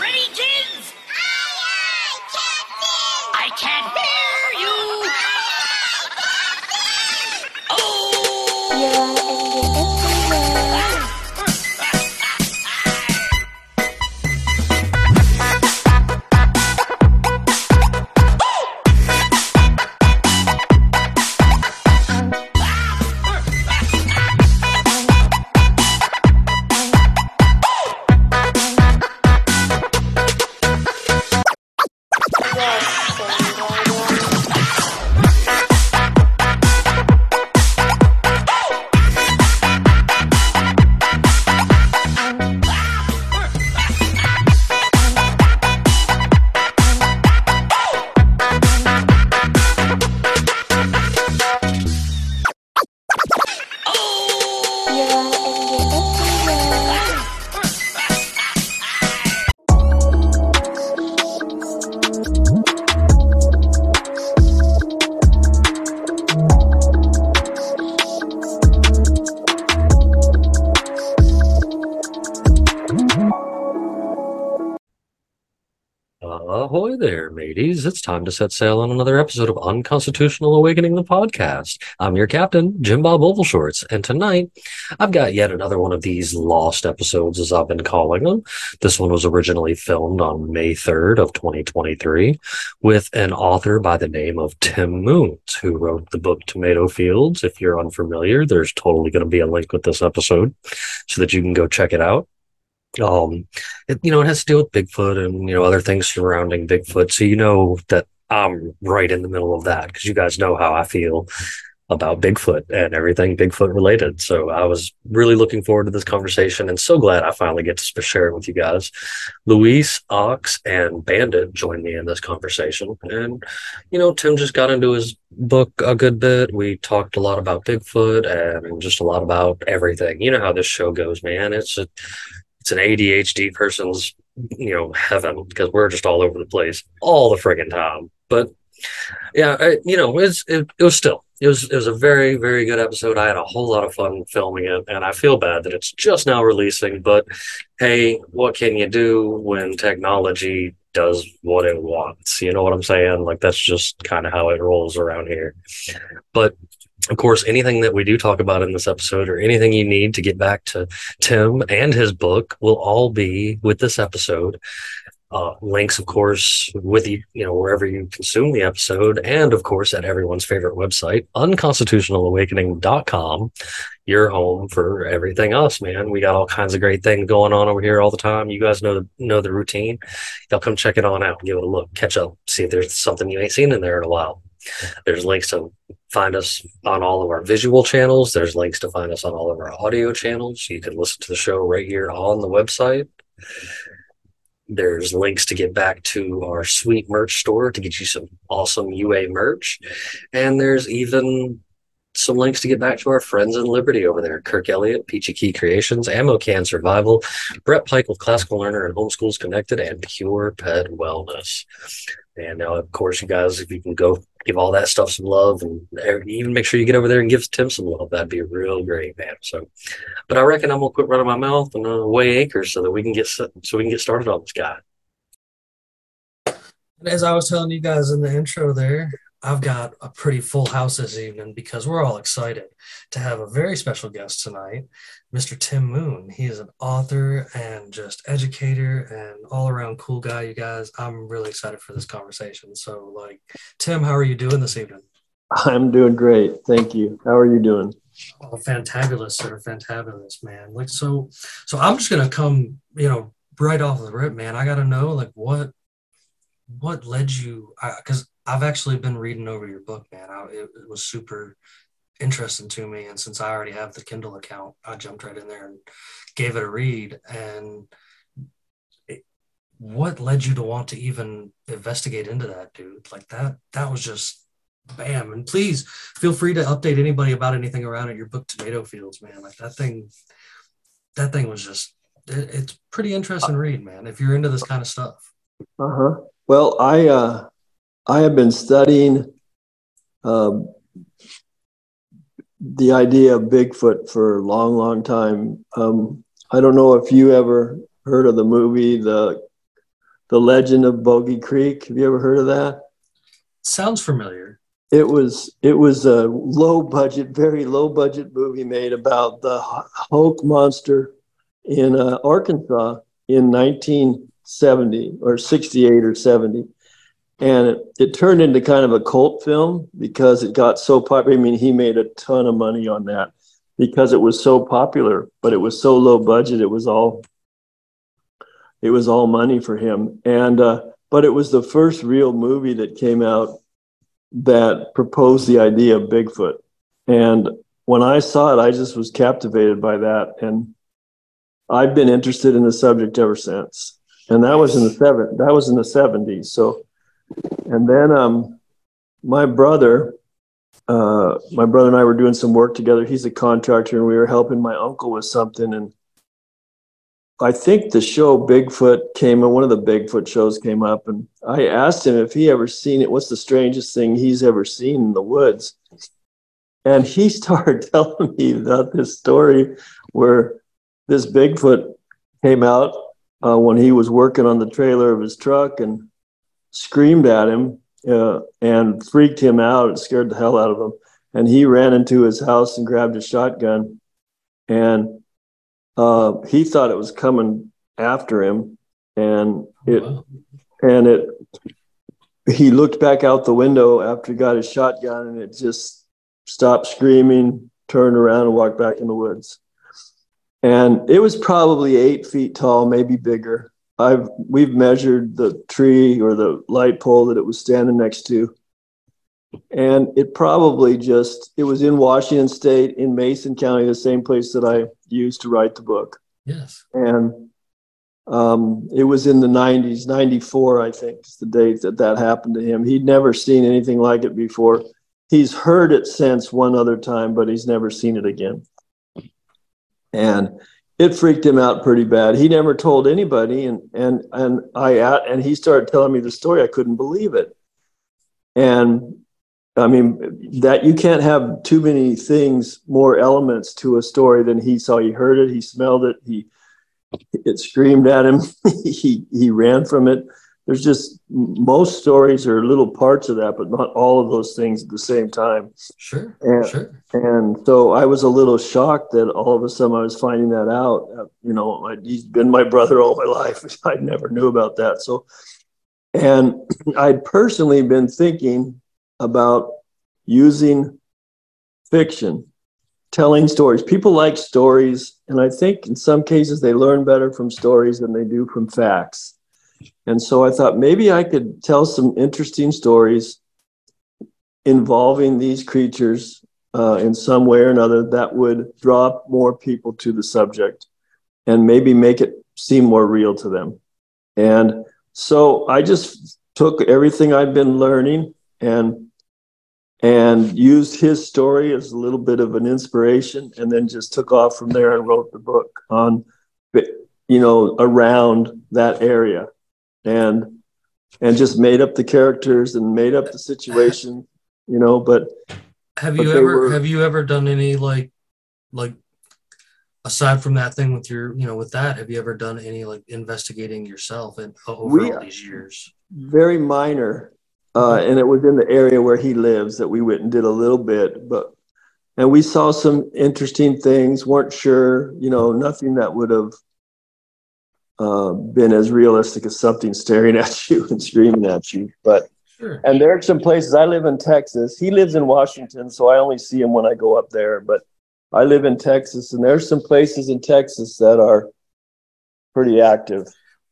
ready, kids? Aye, aye, Captain! I can't It's time to set sail on another episode of Unconstitutional Awakening, the podcast. I'm your captain, Jim Bob Ovalshorts, and tonight I've got yet another one of these lost episodes, as I've been calling them. This one was originally filmed on May 3rd of 2023 with an author by the name of Tim Moons, who wrote the book Tomato Fields. If you're unfamiliar, there's totally going to be a link with this episode so that you can go check it out um it, you know it has to do with bigfoot and you know other things surrounding bigfoot. So you know that i'm right in the middle of that because you guys know how i feel about bigfoot and everything bigfoot related. So i was really looking forward to this conversation and so glad i finally get to share it with you guys. Luis ox and bandit joined me in this conversation. And you know tim just got into his book a good bit. We talked a lot about bigfoot and just a lot about everything. You know how this show goes man. It's a it's an ADHD person's, you know, heaven because we're just all over the place all the friggin' time. But yeah, I, you know, it's it, it was still it was it was a very very good episode. I had a whole lot of fun filming it, and I feel bad that it's just now releasing. But hey, what can you do when technology does what it wants? You know what I'm saying? Like that's just kind of how it rolls around here. But of course, anything that we do talk about in this episode or anything you need to get back to Tim and his book will all be with this episode. Uh, links, of course, with you, you know, wherever you consume the episode, and of course at everyone's favorite website, unconstitutionalawakening.com, your home for everything else, man. We got all kinds of great things going on over here all the time. You guys know the know the routine. Y'all come check it on out, give it a look, catch up, see if there's something you ain't seen in there in a while. There's links to find us on all of our visual channels. There's links to find us on all of our audio channels. You can listen to the show right here on the website. There's links to get back to our sweet merch store to get you some awesome UA merch. And there's even some links to get back to our friends in Liberty over there. Kirk Elliott, Peachy Key Creations, Ammo Can Survival, Brett Pike with Classical Learner and Homeschools Connected, and Pure Pet Wellness. And now, of course, you guys, if you can go give all that stuff some love and even make sure you get over there and give Tim some love, that'd be real great, man. So, but I reckon I'm gonna quit running my mouth and uh, weigh anchors so that we can get so we can get started on this guy. As I was telling you guys in the intro there, I've got a pretty full house this evening because we're all excited to have a very special guest tonight, Mr. Tim Moon. He is an author and just educator and all around cool guy, you guys. I'm really excited for this conversation. So, like, Tim, how are you doing this evening? I'm doing great. Thank you. How are you doing? Oh, fantabulous, sir. Fantabulous, man. Like, so, so I'm just going to come, you know, right off the rip, man. I got to know, like, what, what led you, because I've actually been reading over your book, man. I, it, it was super interesting to me. And since I already have the Kindle account, I jumped right in there and gave it a read. And it, what led you to want to even investigate into that, dude? Like that, that was just bam. And please feel free to update anybody about anything around at your book, Tomato Fields, man. Like that thing, that thing was just, it, it's pretty interesting read, man. If you're into this kind of stuff. Uh huh. Well, I uh, I have been studying um, the idea of Bigfoot for a long, long time. Um, I don't know if you ever heard of the movie The The Legend of Boggy Creek. Have you ever heard of that? Sounds familiar. It was it was a low budget, very low budget movie made about the Fouke monster in uh, Arkansas in 1970 or 68 or 70, and it, it turned into kind of a cult film because it got so popular. I mean, he made a ton of money on that because it was so popular, but it was so low budget. It was all it was all money for him, and uh, but it was the first real movie that came out that proposed the idea of Bigfoot. And when I saw it, I just was captivated by that. And I've been interested in the subject ever since. And that was in the seven that was in the 70s. So and then um my brother, uh, my brother and I were doing some work together. He's a contractor, and we were helping my uncle with something. And I think the show Bigfoot came, one of the Bigfoot shows came up, and I asked him if he ever seen it. What's the strangest thing he's ever seen in the woods? And he started telling me about this story where this Bigfoot came out uh, when he was working on the trailer of his truck and screamed at him uh, and freaked him out and scared the hell out of him. And he ran into his house and grabbed a shotgun and uh, he thought it was coming after him, and it Wow. and it. He looked back out the window after he got his shotgun, and it just stopped screaming, turned around, and walked back in the woods. And it was probably eight feet tall, maybe bigger. I've we've measured the tree or the light pole that it was standing next to, and it probably just it was in Washington State in Mason County, the same place that I used to write the book. Yes. and um, it was in the 90s 94 i think is the date that that happened to him. He'd never seen anything like it before. He's heard it since one other time but he's never seen it again. And it freaked him out pretty bad he never told anybody and and and i and he started telling me the story i couldn't believe it and I mean that you can't have too many things, more elements to a story than he saw. He heard it, he smelled it, he it screamed at him, he he ran from it. There's just most stories are little parts of that, but not all of those things at the same time. Sure. Yeah. Sure. And so I was a little shocked that all of a sudden I was finding that out. Uh, You know, I, he's been my brother all my life. I never knew about that. So, and I'd personally been thinking about using fiction, telling stories. People like stories, and I think in some cases they learn better from stories than they do from facts. And so I thought maybe I could tell some interesting stories involving these creatures uh, in some way or another that would draw more people to the subject and maybe make it seem more real to them. And so I just took everything I've been learning and and used his story as a little bit of an inspiration and then just took off from there and wrote the book on you know around that area and and just made up the characters and made up the situation you know but Have But you ever were- have you ever done any like like aside from that thing with your you know with that have you ever done any like investigating yourself and over We- all these years? very minor uh, and it was in the area where he lives that we went and did a little bit but and we saw some interesting things weren't sure you know nothing that would have uh, been as realistic as something staring at you and screaming at you but Sure. and there are some places i live in texas he lives in washington so i only see him when i go up there but i live in texas and there's some places in texas that are pretty active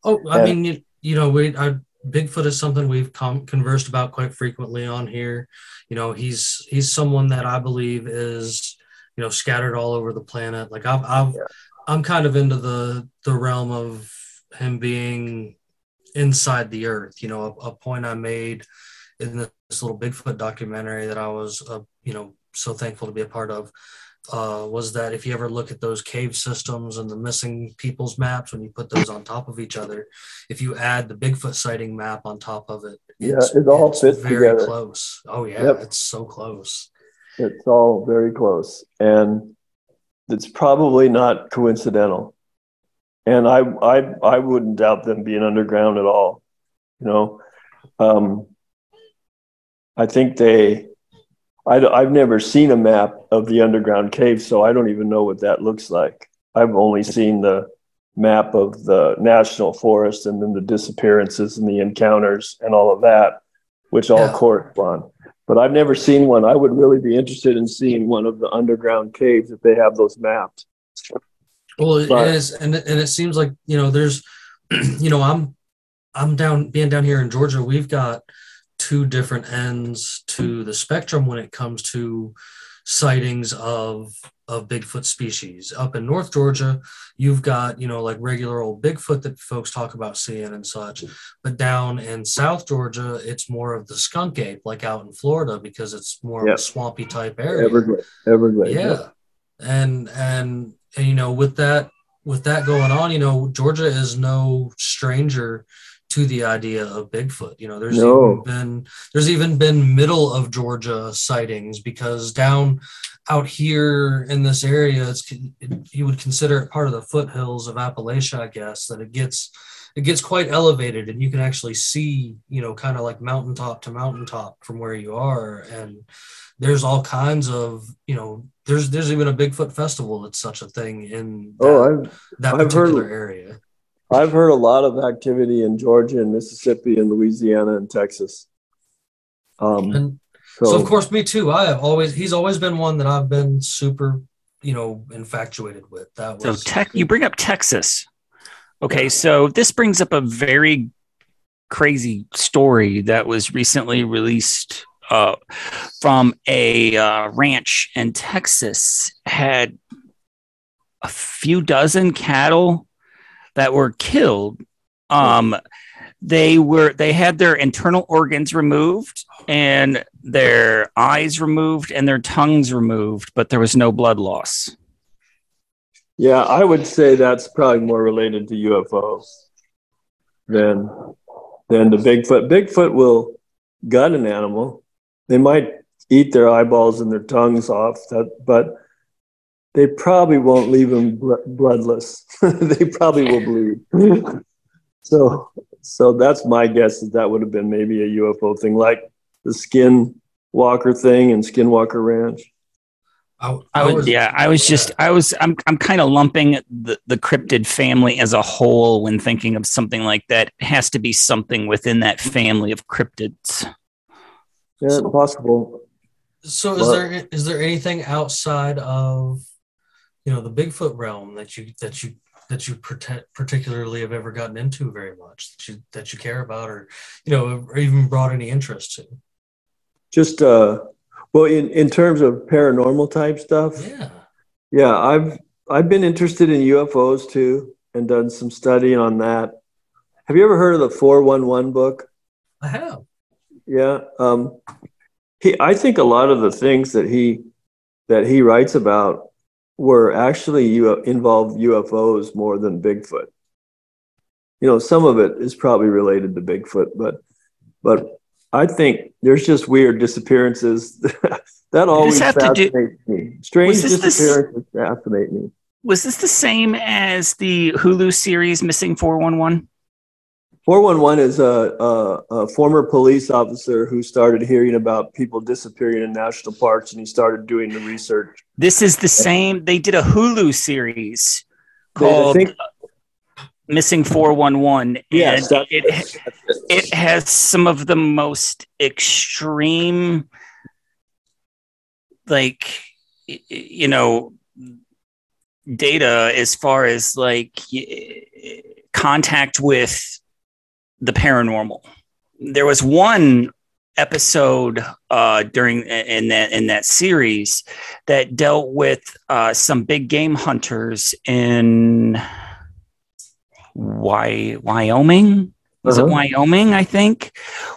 Oh, I And- mean, you, you know, we I, Bigfoot is something we've com- conversed about quite frequently on here. You know, he's he's someone that I believe is you know scattered all over the planet. Like I've, I've Yeah. I'm kind of into the the realm of him being inside the earth. You know, a, a point I made in this little Bigfoot documentary that I was, uh, you know, so thankful to be a part of uh, was that if you ever look at those cave systems and the missing people's maps, when you put those on top of each other, if you add the Bigfoot sighting map on top of it, Yeah, it all fits very together. close. Oh yeah, Yep. it's so close. It's all very close. And it's probably not coincidental. And I, I, I wouldn't doubt them being underground at all. You know, um, I think they. I, I've never seen a map of the underground cave, so I don't even know what that looks like. I've only seen the map of the national forest and then the disappearances and the encounters and all of that, which all Yeah. correspond. But I've never seen one. I would really be interested in seeing one of the underground caves if they have those mapped. Well, it But- is, and and it seems like you know, there's, you know, I'm, I'm down being down here in Georgia. We've got two different ends to the spectrum when it comes to sightings of of Bigfoot species. Up in North Georgia, you've got you know like regular old Bigfoot that folks talk about seeing and such. But down in South Georgia, it's more of the skunk ape, like out in Florida, because it's more Yeah. of a swampy type area Everglades. Everglades. yeah and and and you know with that with that going on you know georgia is no stranger to the idea of bigfoot you know there's No. even been there's even been middle of georgia sightings because down out here in this area it's you would consider it part of the foothills of appalachia i guess that it gets it gets quite elevated and you can actually see you know kind of like mountaintop to mountaintop from where you are and there's all kinds of you know there's there's even a bigfoot festival that's such a thing in that, Oh, I've that I've heard- particular area I've heard a lot of activity in Georgia and Mississippi and Louisiana and Texas. Um, and so, so, of course me too i have always he's always been one that i've been super you know infatuated with that was So tech, you bring up Texas. Okay, so this brings up a very crazy story that was recently released uh, from a uh, ranch in Texas. Had a few dozen cattle that were killed. Um, they were they had their internal organs removed and their eyes removed and their tongues removed, but there was no blood loss. yeah, I would say that's probably more related to UFOs than than the Bigfoot. Bigfoot will gut an animal. They might eat their eyeballs and their tongues off, that, but they probably won't leave them bl- bloodless. they probably will bleed. so, so that's my guess that that would have been maybe a UFO thing, like the Skinwalker thing and Skinwalker Ranch. I, I was, yeah, I was just, I was, I'm, I'm kind of lumping the, the cryptid family as a whole when thinking of something like that. It has to be something within that family of cryptids. Yeah, possible. so is Well- there is there anything outside of you know the bigfoot realm that you that you that you protect, particularly have ever gotten into very much that you that you care about or you know or even brought any interest to Just uh, well, in in terms of paranormal type stuff, yeah yeah, I've I've been interested in UFOs too, and done some study on that. Have you ever heard of the four one one book? i have Yeah. Um, he, I think a lot of the things that he that he writes about were actually U- involved UFOs more than Bigfoot. You know, some of it is probably related to Bigfoot, but but I think there's just weird disappearances that always to do- me. Strange this the disappearances fascinate me. Was this the same as the Hulu series Missing 411? 411 is a, a, a former police officer who started hearing about people disappearing in national parks and he started doing the research. This is the same. They did a Hulu series called Missing 411. Yes, and it, it. it has some of the most extreme like you know data as far as like contact with the paranormal there was one episode uh during in that in that series that dealt with uh some big game hunters in Wy- Wyoming was it Uh-huh. Wyoming, I think,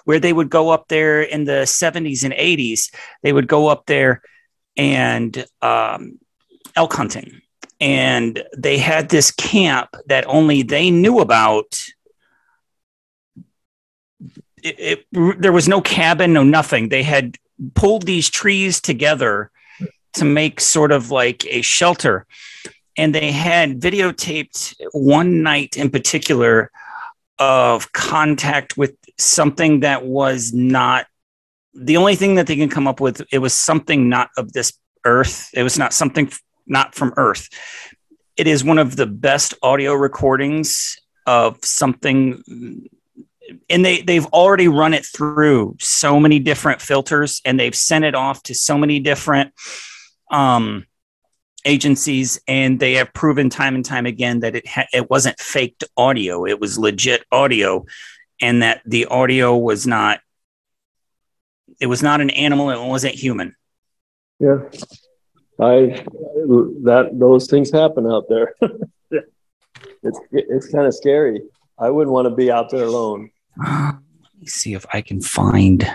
where they would go up there in the 70s and 80s. They would go up there and um, elk hunting. And they had this camp that only they knew about. It, it, there was no cabin, no nothing. They had pulled these trees together to make sort of like a shelter. And they had videotaped one night in particular of contact with something that was not the only thing that they can come up with. It was something not of this earth. It was not something f- not from Earth. It is one of the best audio recordings of something and they they've already run it through so many different filters and they've sent it off to so many different um agencies and they have proven time and time again that it ha- it wasn't faked audio it was legit audio and that the audio was not it was not an animal it wasn't human Yeah. I that those things happen out there. it's it's kind of scary. I wouldn't want to be out there alone. let me see if i can find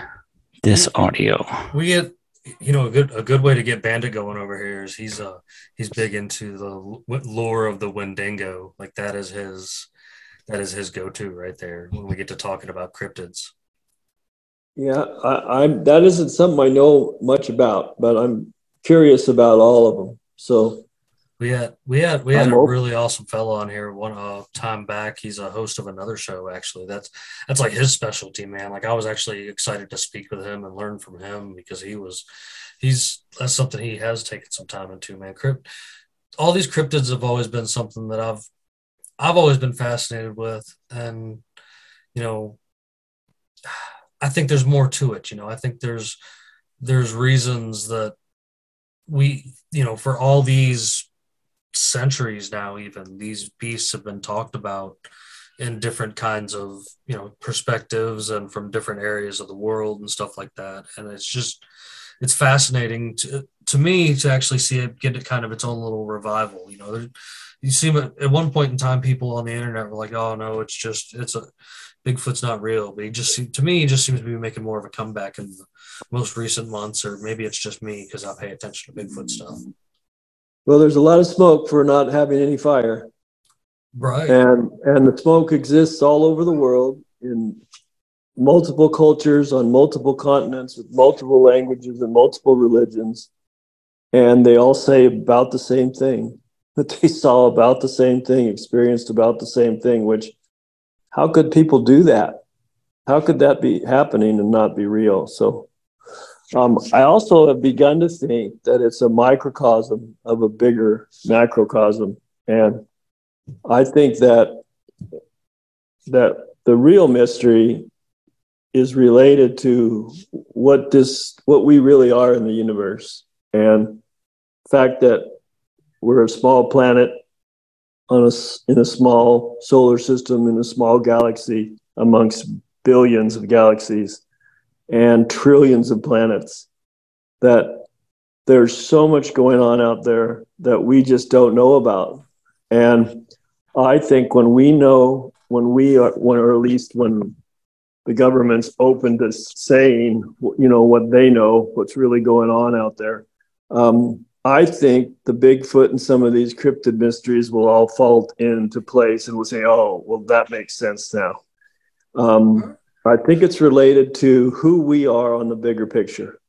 this audio we get you know a good a good way to get bandit going over here is he's uh he's big into the lore of the wendigo like that is his that is his go-to right there when we get to talking about cryptids Yeah, I, I'm that isn't something I know much about, but I'm curious about all of them. So we had we had we had I'm a open. really awesome fellow on here one uh time back. He's a host of another show actually. That's that's like his specialty man. Like i was actually excited to speak with him and learn from him because he was he's that's something he has taken some time into man. Crypt all these cryptids have always been something that i've i've always been fascinated with. And you know i think there's more to it you know. I think there's there's reasons that we you know for all these centuries now even these beasts have been talked about in different kinds of you know perspectives and from different areas of the world and stuff like that. And it's just it's fascinating to to me to actually see it get kind of its own little revival you know. There, you see at one point in time people on the internet were like oh no it's just it's a bigfoot's not real. But he just to me he just seems to be making more of a comeback in the most recent months or maybe it's just me because i pay attention to bigfoot stuff well, there's a lot of smoke for not having any fire, right and and the smoke exists all over the world in multiple cultures on multiple continents with multiple languages and multiple religions, and they all say about the same thing that they saw about the same thing, experienced about the same thing. Which, how could people do that? How could that be happening and not be real? So. Um, I also have begun to think that it's a microcosm of a bigger macrocosm, and I think that that the real mystery is related to what this what we really are in the universe, and the fact that we're a small planet on a in a small solar system in a small galaxy amongst billions of galaxies and trillions of planets that there's so much going on out there that we just don't know about. And i think when we know when we are when or at least when the government's open to saying you know what they know what's really going on out there um, i think the bigfoot and some of these cryptid mysteries will all fall into place and we'll say oh well that makes sense now. Um, I think it's related to who we are on the bigger picture.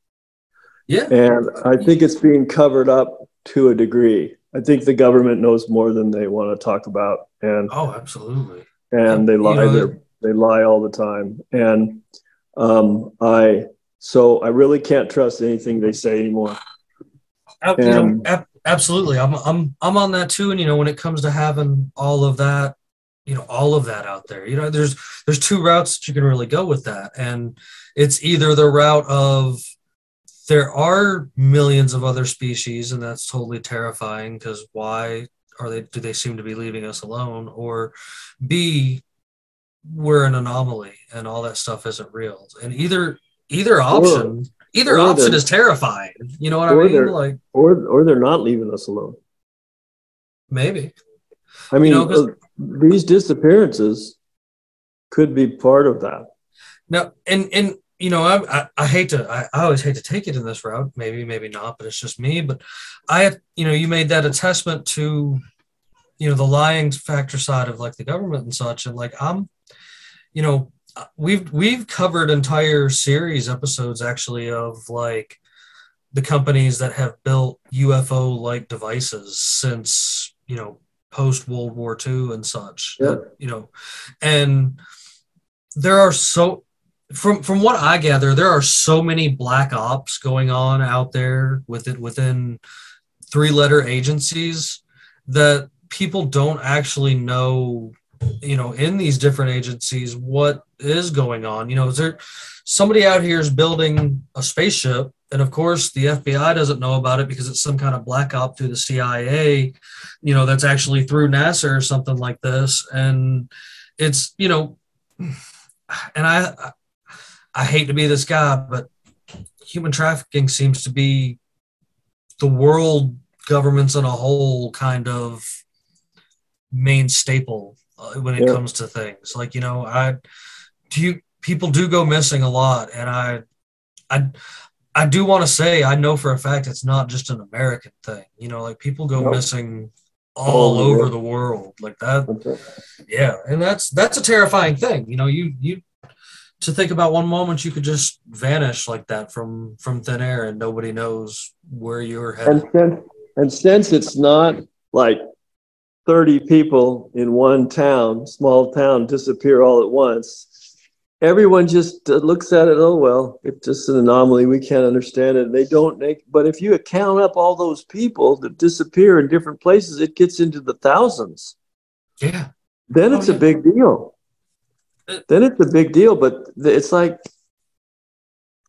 yeah And I think it's being covered up to a degree. I think the government knows more than they want to talk about. And oh absolutely and they You lie know, they're- lie all the time. And um I so I really can't trust anything they say anymore. Ab- you know, ab- absolutely. I'm I'm I'm on that too. And you know, when it comes to having all of that, you know, all of that out there, you know, there's there's two routes that you can really go with that, and it's either the route of there are millions of other species, and that's totally terrifying because why are they? Do they seem to be leaving us alone? Or B, we're an anomaly, and all that stuff isn't real. And either either option. Either or option is terrifying. You know what I mean? Like Or or they're not leaving us alone. maybe. I mean know, 'cause- uh, these disappearances could be part of that. No, and and you know, I I, I hate to I, I always hate to take it in this route. Maybe, maybe not, but it's just me. But I you know, you made that a testament to you know the lying factor side of like the government and such. And like I'm, you know, we've we've covered entire series episodes actually of like the companies that have built UFO like devices since you know post World War II and such. Yeah. That, you know, and there are so from from what I gather, there are so many black ops going on out there with it within three letter agencies that people don't actually know you know in these different agencies what is going on. You know is there somebody out here is building a spaceship and of course the fbi doesn't know about it because it's some kind of black op through the cia you know that's actually through nasa or something like this. And it's you know and i i hate to be this guy but human trafficking seems to be the world governments in a whole kind of main staple uh, when it Yeah. comes to things. Like you know i do you people do go missing a lot and i i i do want to say i know for a fact it's not just an american thing you know like people go No. missing all over the world like that right. yeah and that's that's a terrifying thing you know you you to think about one moment you could just vanish like that from from thin air and nobody knows where you're headed And since, and since it's not like 30 people in one town, small town, disappear all at once, everyone just uh, looks at it, oh, well, it's just an anomaly. We can't understand it. They don't make, but if you count up all those people that disappear in different places, it gets into the thousands. yeah Then Oh, it's yeah. a big deal. Uh, Then it's a big deal, but it's like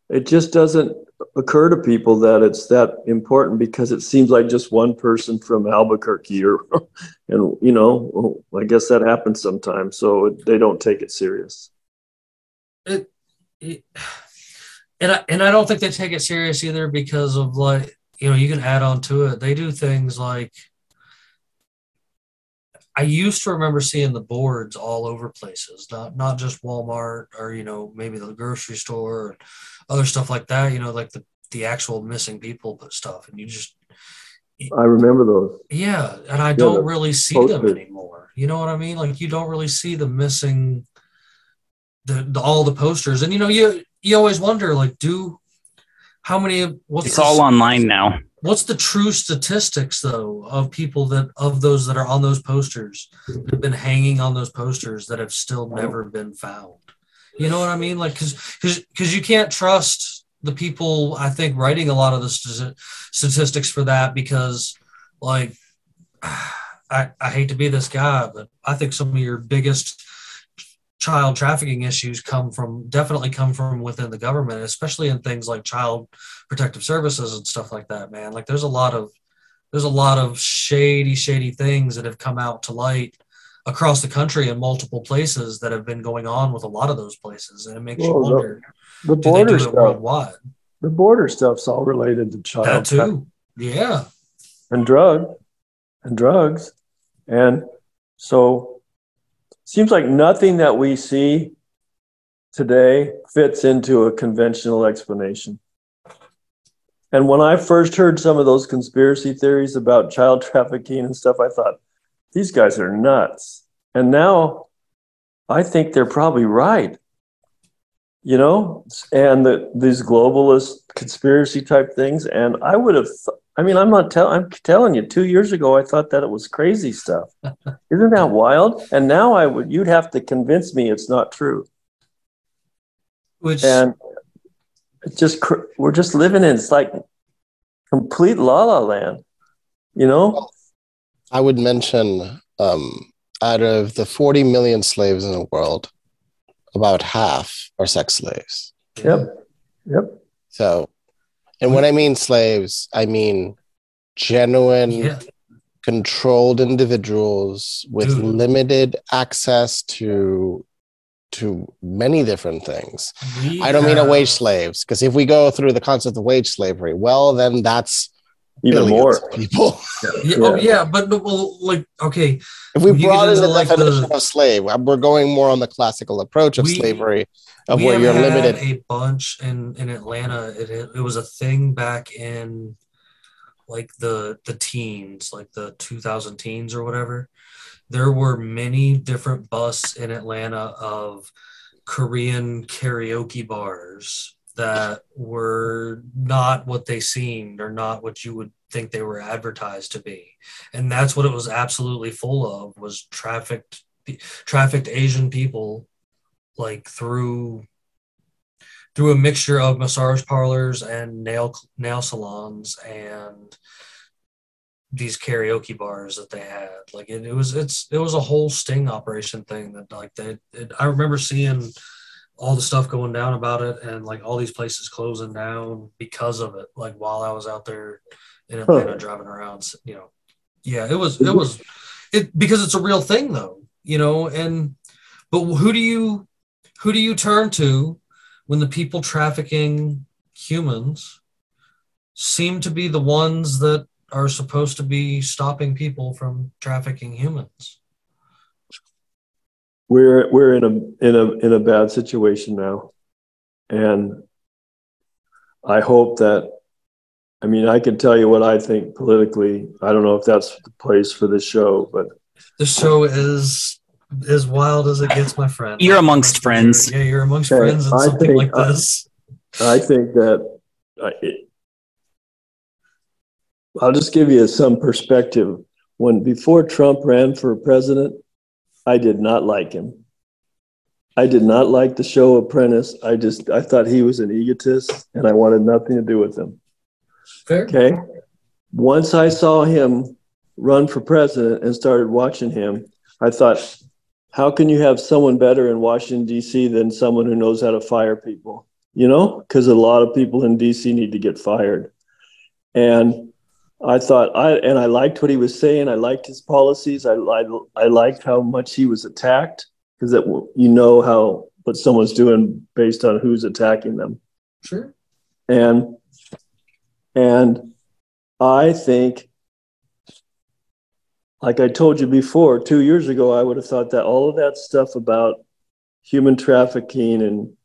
it just doesn't occur to people that it's that important because it seems like just one person from Albuquerque or and you know I guess that happens sometimes so they don't take it serious. It, it and I, and I don't think they take it serious either because of like you know you can add on to it they do things like I used to remember seeing the boards all over places not not just Walmart or you know maybe the grocery store or other stuff like that you know like the the actual missing people stuff and you just I remember those. yeah, and I the don't really see them anymore. You know what I mean? Like you don't really see the missing the, the all the posters. And you know, you you always wonder like do how many what's It's the, all online now. what's the true statistics though of people that of those that are on those posters that have been hanging on those posters that have still never been found. You know what I mean? Like cuz cuz you can't trust the people I think writing a lot of the st- statistics for that because like I, I hate to be this guy, but I think some of your biggest child trafficking issues come from definitely come from within the government, especially in things like child protective services and stuff like that, man. Like there's a lot of there's a lot of shady, shady things that have come out to light across the country in multiple places that have been going on with a lot of those places. And it makes you Well, the- wonder, The do they border do it stuff, worldwide? the border stuff's all related to child That too. Yeah. and drug and drugs. And so seems like nothing that we see today fits into a conventional explanation. And when I first heard some of those conspiracy theories about child trafficking and stuff, I thought, these guys are nuts. And now I think they're probably right. You know, and the, these globalist conspiracy type things. And I would have, th- I mean, I'm not telling, I'm telling you, two years ago, I thought that it was crazy stuff. Isn't that wild? And now I would, you'd have to convince me it's not true. Which And it's just, cr- we're just living in, it's like complete la la land, you know? I would mention um, out of the 40 million slaves in the world, about half are sex slaves. Yep. Yep. So, and when I mean slaves, I mean genuine, yeah. controlled individuals with Dude. limited access to to many different things. we I don't mean a wage slaves, because if we go through the concept of wage slavery, well, then that's Even more. people. Yeah, oh yeah, but no, well, like okay, If we brought get broaden into, the like, definition the- of slave, we're going more on the classical approach of We- slavery, of we where you're had limited. a bunch in in Atlanta. It it was a thing back in like the the teens, like the 2000 teens or whatever. There were many different busts in Atlanta of Korean karaoke bars that were not what they seemed or not what you would think they were advertised to be. And that's what it was absolutely full of was trafficked trafficked Asian people like through through a mixture of massage parlors and nail nail salons and these karaoke bars that they had. Like it, it was it's it was a whole sting operation thing that like they it, I remember seeing all the stuff going down about it and like all these places closing down because of it. Like while I was out there in Atlanta driving around, you know, yeah, it was it was it because it's a real thing though, you know, and but who do you who do you turn to when the people trafficking humans seem to be the ones that are supposed to be stopping people from trafficking humans? We're we're in a in a in a bad situation now, and I hope that. I mean, I can tell you what I think politically. I don't know if that's the place for this show, but The show is as wild as it gets, my friend. You're amongst friends. Yeah, you're amongst Okay, friends and I something think like I- this. I think that I, it, I'll just give you some perspective. When before Trump ran for president, I did not like him. I did not like the show Apprentice. I just I thought he was an egotist, and I wanted nothing to do with him. Fair. Okay. Once I saw him run for president and started watching him, I thought, how can you have someone better in Washington, D.C. than someone who knows how to fire people? You know, because a lot of people in D.C. need to get fired. And I thought, I and I liked what he was saying. I liked his policies. I, I, I liked how much he was attacked because that you know how what someone's doing based on who's attacking them Sure. and and i think like i told you before two years ago i would have thought that all of that stuff about human trafficking and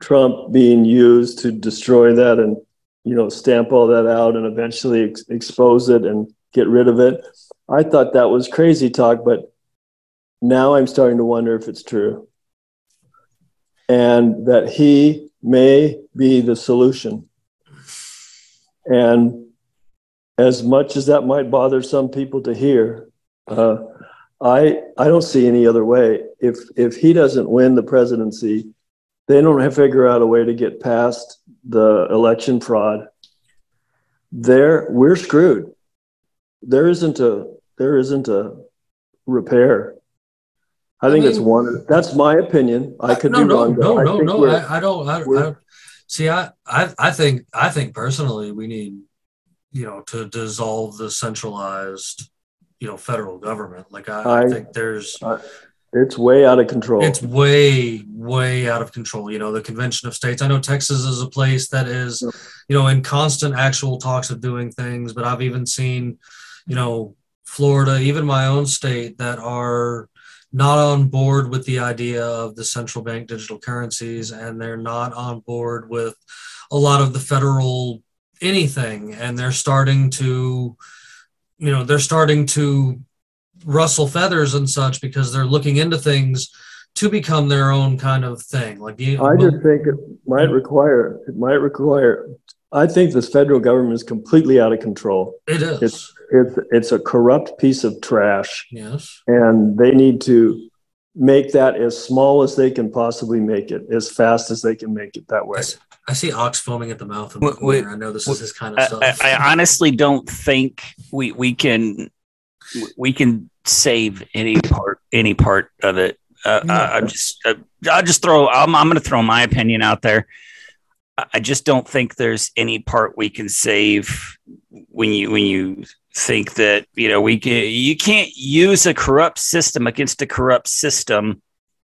trump being used to destroy that and you know stamp all that out and eventually ex- expose it and get rid of it. I thought that was crazy talk but now i'm starting to wonder if it's true. And that he may be the solution. And as much as that might bother some people to hear, uh, I I don't see any other way. If if he doesn't win the presidency, they don't figure out a way to get past the election fraud. There, we're screwed. There isn't a there isn't a repair. I I think it's one. That's my opinion. I could no, be no, wrong. no, no, think no. I, I don't. I, I see. I, I, I think. I think personally, we need, you know, to dissolve the centralized, you know, federal government. Like I, I I- think there's. It's way out of control. It's way, way out of control. You know, the Convention of States. I know Texas is a place that is, you know, in constant actual talks of doing things, but I've even seen, you know, Florida, even my own state, that are not on board with the idea of the central bank digital currencies, and they're not on board with a lot of the federal anything, and they're starting to, you know, they're starting to rustle feathers and such because they're looking into things to become their own kind of thing. Like you, I just think it might require, it might require, I think this federal government is completely out of control. it is. It's, it's, it's a corrupt piece of trash yes. and they need to make that as small as they can possibly make it, as fast as they can make it that way. I see Ox foaming at the mouth in the Wait, wait. I know this is his kind of I, stuff. I, I honestly don't think we we can we can save any part any part of it. Uh, I, I'm just uh, I'll just throw I'm I'm going to throw my opinion out there. I- I just don't think there's any part we can save when you when you think that you know we can you can't use a corrupt system against a corrupt system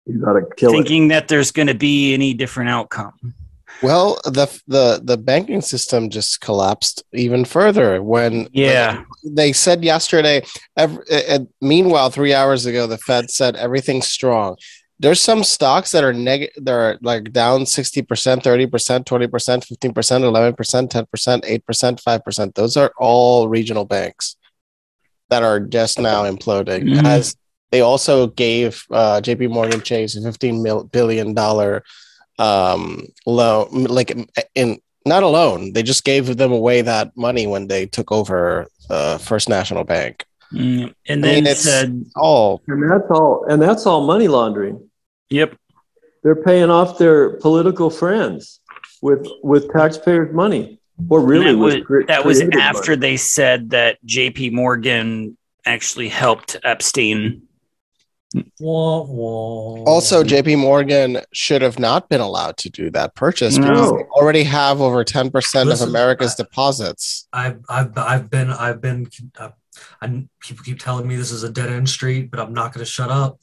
You got to kill it. thinking that there's going to be any different outcome. Well, the the the banking system just collapsed even further when Yeah. they said yesterday. Every, and meanwhile, three hours ago, the Fed said everything's strong. There's some stocks that are negative. They're like down sixty percent, thirty percent, twenty percent, fifteen percent, eleven percent, ten percent, eight percent, five percent. Those are all regional banks that are just now imploding. Mhm. As they also gave uh, J.P. Morgan Chase a fifteen mil- billion dollar um, loan, like in not a loan. They just gave them away that money when they took over the First National Bank. Mm, And I mean, it's- said, Oh, And that's all, and that's all money laundering. "Yep, They're paying off their political friends. with with taxpayers' money, or really that was, with cre- that was after money. they said that J.P. Morgan actually helped Epstein. Wah, wah. Also, JP Morgan should have not been allowed to do that purchase because they already have over 10% of America's I- deposits. I've I've I've been I've been uh, I, people keep telling me this is a dead end street, but I'm not going to shut up.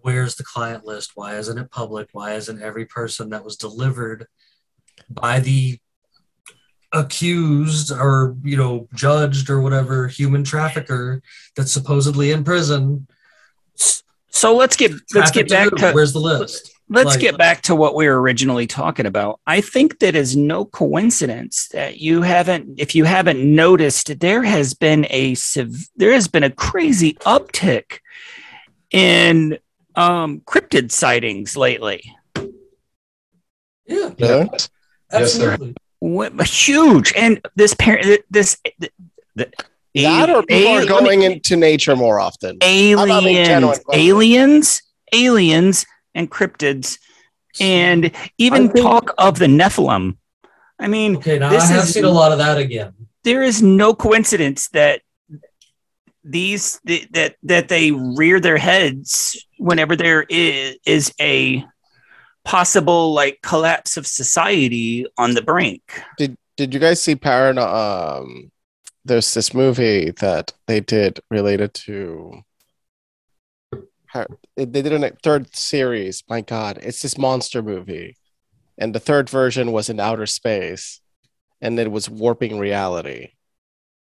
Where's the client list? Why isn't it public? Why isn't every person that was delivered by the accused or you know judged or whatever human trafficker that's supposedly in prison? So let's get let's trafficked get back who? to where's the list? let's like- get back to what we were originally talking about. I think that is no coincidence that you haven't if you haven't noticed there has been a there has been a crazy uptick in um cryptid sightings lately. Yeah, Really? Yes, there- absolutely. What, huge and this parent this the, the That or people ali- are going into nature more often. I'm not being genuine, aliens, aliens, aliens, and cryptids, and even think- talk of the Nephilim. I mean, Okay, now this I have is- seen a lot of that again. there is no coincidence that these that that they rear their heads whenever there is, is a possible like collapse of society on the brink. Did Did you guys see Parano? Um, there's this movie that they did related to. Par- They did a third series. My God, it's this monster movie, and the third version was in outer space, and it was warping reality.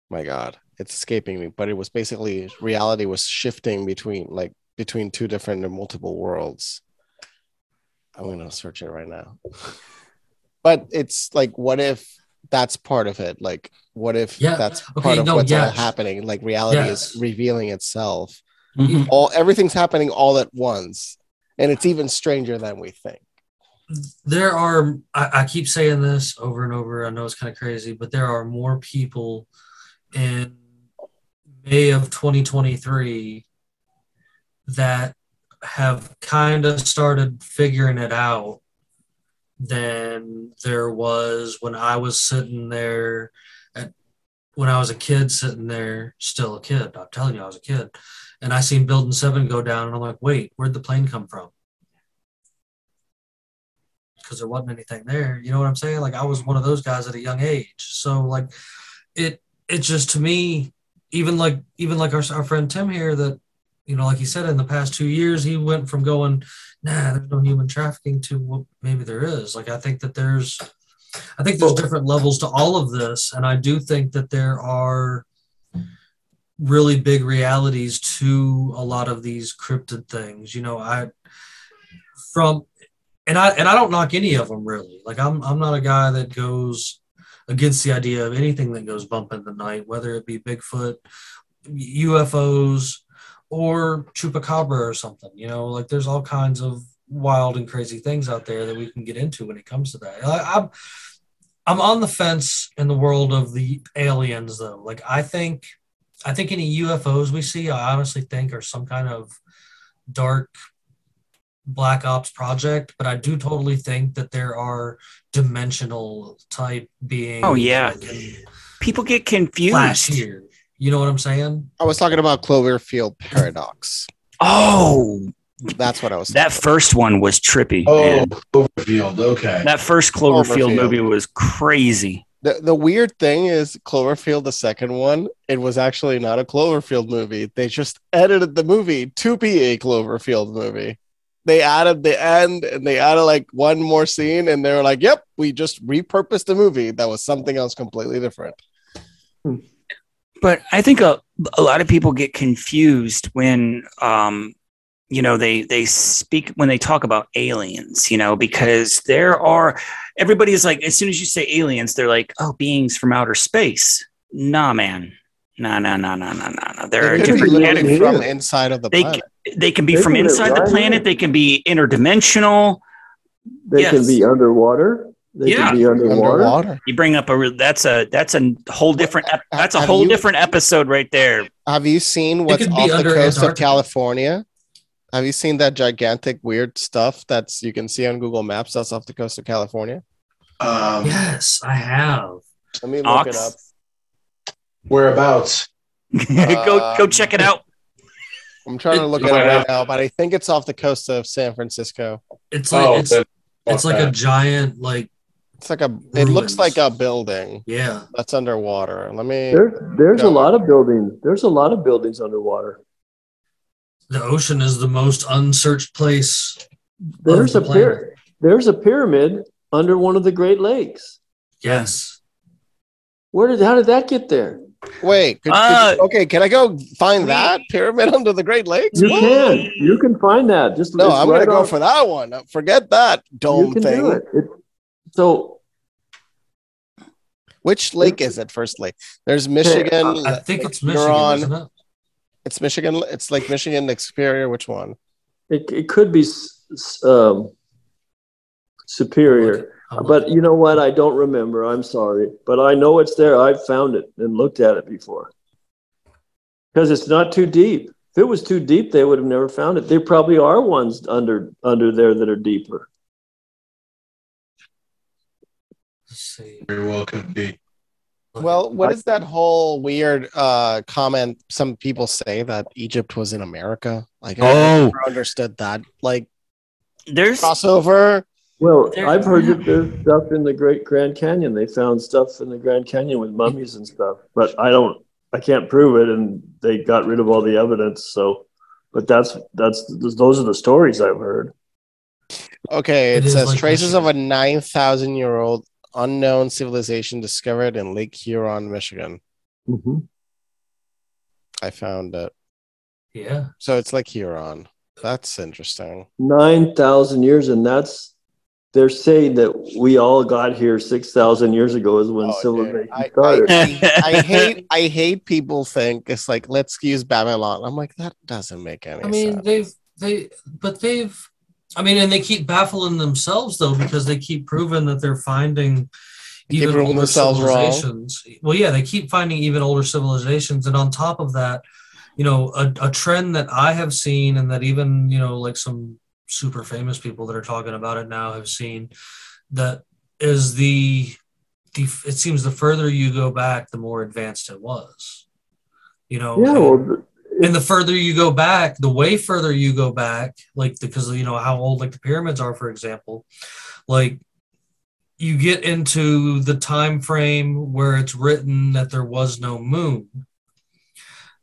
My God, it's escaping me, but it was basically reality was shifting between like between two different and multiple worlds. I'm gonna search it right now. But it's like, what if that's part of it? Like, what if Yeah, that's okay, part of no, what's all yes. happening? Like, reality Yes. is revealing itself. Mhm. All everything's happening all at once, and it's even stranger than we think. there are I, I keep saying this over and over i know it's kind of crazy but there are more people in may of 2023 that have kind of started figuring it out than there was when i was sitting there at when i was a kid sitting there still a kid i'm telling you i was a kid and i seen building 7 go down and i'm like wait where'd the plane come from because there wasn't anything there. You know what I'm saying? Like I was one of those guys at a young age. So like it it just to me, even like even like our, our friend Tim here that, you know, like he said in the past two years, he went from going, nah, there's no human trafficking to well, maybe there is. Like I think that there's I think there's different levels to all of this. And I do think that there are really big realities to a lot of these cryptid things. You know, I from and I and I don't knock any of them really. Like I'm I'm not a guy that goes against the idea of anything that goes bump in the night, whether it be Bigfoot, UFOs, or chupacabra or something. You know, like there's all kinds of wild and crazy things out there that we can get into when it comes to that. I, I'm I'm on the fence in the world of the aliens though. Like I think I think any UFOs we see, I honestly think are some kind of dark black ops project, but I do totally think that there are dimensional type beings. Oh, yeah. People get confused. You know what I'm saying? I was talking about Cloverfield paradox. Oh, That's what I was. that first one was trippy. Oh, man. Cloverfield. Okay. That first Cloverfield, Cloverfield. movie was crazy. The, the weird thing is Cloverfield, the second one, it was actually not a Cloverfield movie. They just edited the movie to be a Cloverfield movie. They added the end and they added like one more scene, and they were like, "Yep, we just repurposed the movie. That was something else completely different." Hmm. But I think a, a lot of people get confused when, um, you know, they they speak when they talk about aliens. You know, because there are everybody's like as soon as you say aliens, they're like, oh, beings from outer space. Nah, man. Nah, nah, nah, nah, nah, nah. nah. There are They could different literally categories. from inside of the They planet. They can be They from can inside the right planet. here. They can be interdimensional. They Yes. can be underwater. They Yeah. can be underwater. Underwater. You bring up a re- that's a that's a whole different ep- that's a Have whole you- different episode right there. Have you seen what's off the under coast of California? Have you seen that gigantic weird stuff that's you can see on Google Maps that's off the coast of California? Um, Yes, I have. Let me look Ox? it up. Whereabouts? go go check it out. I'm trying to look at it right now, but I think it's off the coast of San Francisco. It's like Oh, it's it's like a giant like It's like a it looks like a building yeah. that's underwater. Let me There, there's a Go. lot of buildings. There's a lot of buildings underwater. The ocean is the most unsearched place. There's the a pyra- there's a pyramid under one of the Great Lakes. Yes. Where did how did that get there? wait. Could, could- Uh, okay, can I go find that pyramid under the Great Lakes? You What? can you can find that. Just No, I'm right gonna go off- for that one. Forget that dome You can thing. do it. it. So Which lake is it? First lake. There's Michigan. I think it's Michigan, on- isn't it? It's Michigan. It's like Michigan, Lake Superior. Which one? it, it could be s- s- um, superior. I'm But you know what? I don't remember. I'm sorry, but I know it's there. I've found it and looked at it before. Because it's not too deep. If it was too deep, they would have never found it. There probably are ones under under there that are deeper. Let's see. Very well could be. Well, what is that whole weird uh, comment? Some people say that Egypt was in America. Like, I Oh. never understood that. Like There's crossover. Well, There- I've heard that there's stuff in the Great Grand Canyon. They found stuff in the Grand Canyon with mummies and stuff, but I don't, I can't prove it, and they got rid of all the evidence. So, but that's that's those are the stories I've heard. Okay, It it, is says like traces of a nine thousand year old unknown civilization discovered in Lake Huron, Michigan. Mm-hmm. I found it. Yeah. So it's like Huron. That's interesting. Nine thousand years, and that's they're saying that we all got here six thousand years ago is when Oh, civilization I, started. I, I hate I hate people think it's like let's use Babylon. I'm like that doesn't make any I mean, sense. they've they, but they've, I mean, and they keep baffling themselves though because they keep proving that they're finding They even older themselves wrong. civilizations. Well, yeah, they keep finding even older civilizations, and on top of that, you know, a, a trend that I have seen, and that even you know, like some super famous people that are talking about it now have seen, that is the the. It seems the further you go back, the more advanced it was. You know, yeah, well, and the further you go back the way further you go back like because you know how old like the pyramids are for example like you get into the time frame where it's written that there was no moon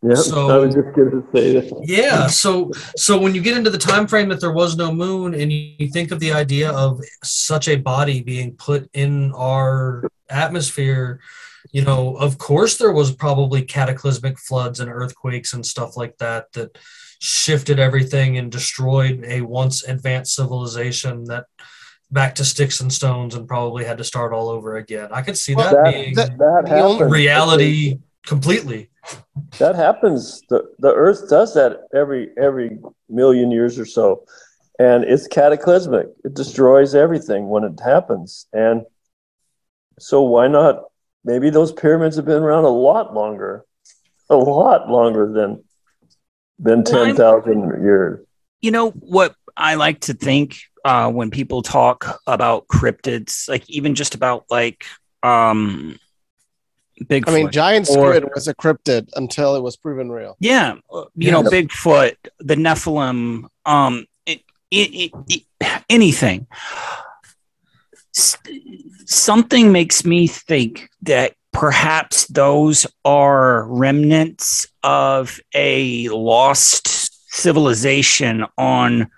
yeah. so- I was just going to say that. yeah so so when you get into the time frame that there was no moon and you think of the idea of such a body being put in our atmosphere you know of course there was probably cataclysmic floods and earthquakes and stuff like that that shifted everything and destroyed a once advanced civilization that back to sticks and stones and probably had to start all over again i could see Well, that, that- being that- That The only reality completely That happens. The the Earth does that every every million years or so, and it's cataclysmic. It destroys everything when it happens. And so why not? Maybe those pyramids have been around a lot longer, a lot longer than than Well, ten thousand years. you know what I like to think uh, when people talk about cryptids, like even just about like um Bigfoot. I mean, giant Or- squid was a cryptid until it was proven real. yeah, uh, you know, Bigfoot, the Nephilim, um, it, it, it, it- anything. Something makes me think that perhaps those are remnants of a lost civilization on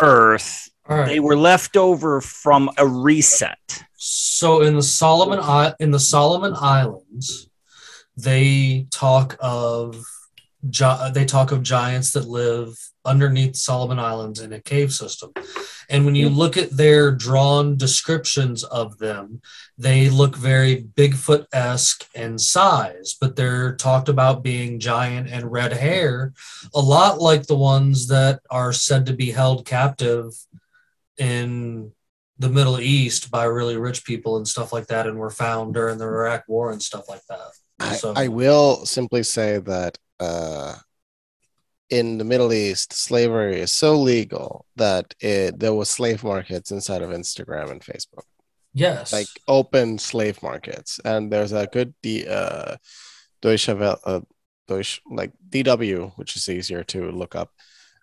Earth. right They were left over from a reset. So in the Solomon in the Solomon Islands, they talk of gi- they talk of giants that live underneath Solomon Islands in a cave system. And when you look at their drawn descriptions of them, they look very Bigfoot esque in size, but they're talked about being giant and red hair, a lot like the ones that are said to be held captive in the Middle East by really rich people and stuff like that, and were found during the Iraq War and stuff like that. I, So- I will simply say that uh, in the Middle East, slavery is so legal that it, there was slave markets inside of Instagram and Facebook, Yes. like open slave markets. And there's a good D, uh, Deutsche Welle, uh, Deutsche, like DW, which is easier to look up.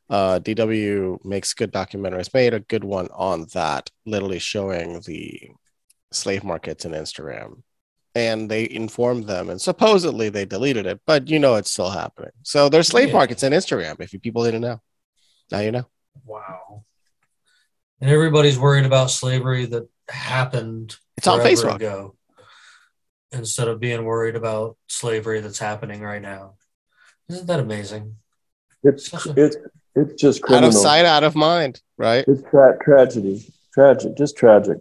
Uh, DW makes good documentaries. Made a good one on that, literally showing the slave markets in Instagram. And they informed them, and supposedly they deleted it, but you know it's still happening. So there's slave Yeah. markets in Instagram. If you people didn't know, now you know. wow. And everybody's worried about slavery that happened It's on Facebook. ago instead of being worried about slavery that's happening right now. Isn't that amazing? It's it's it's just Out of sight, out of mind, right? It's tra- tragedy, tragic, just tragic.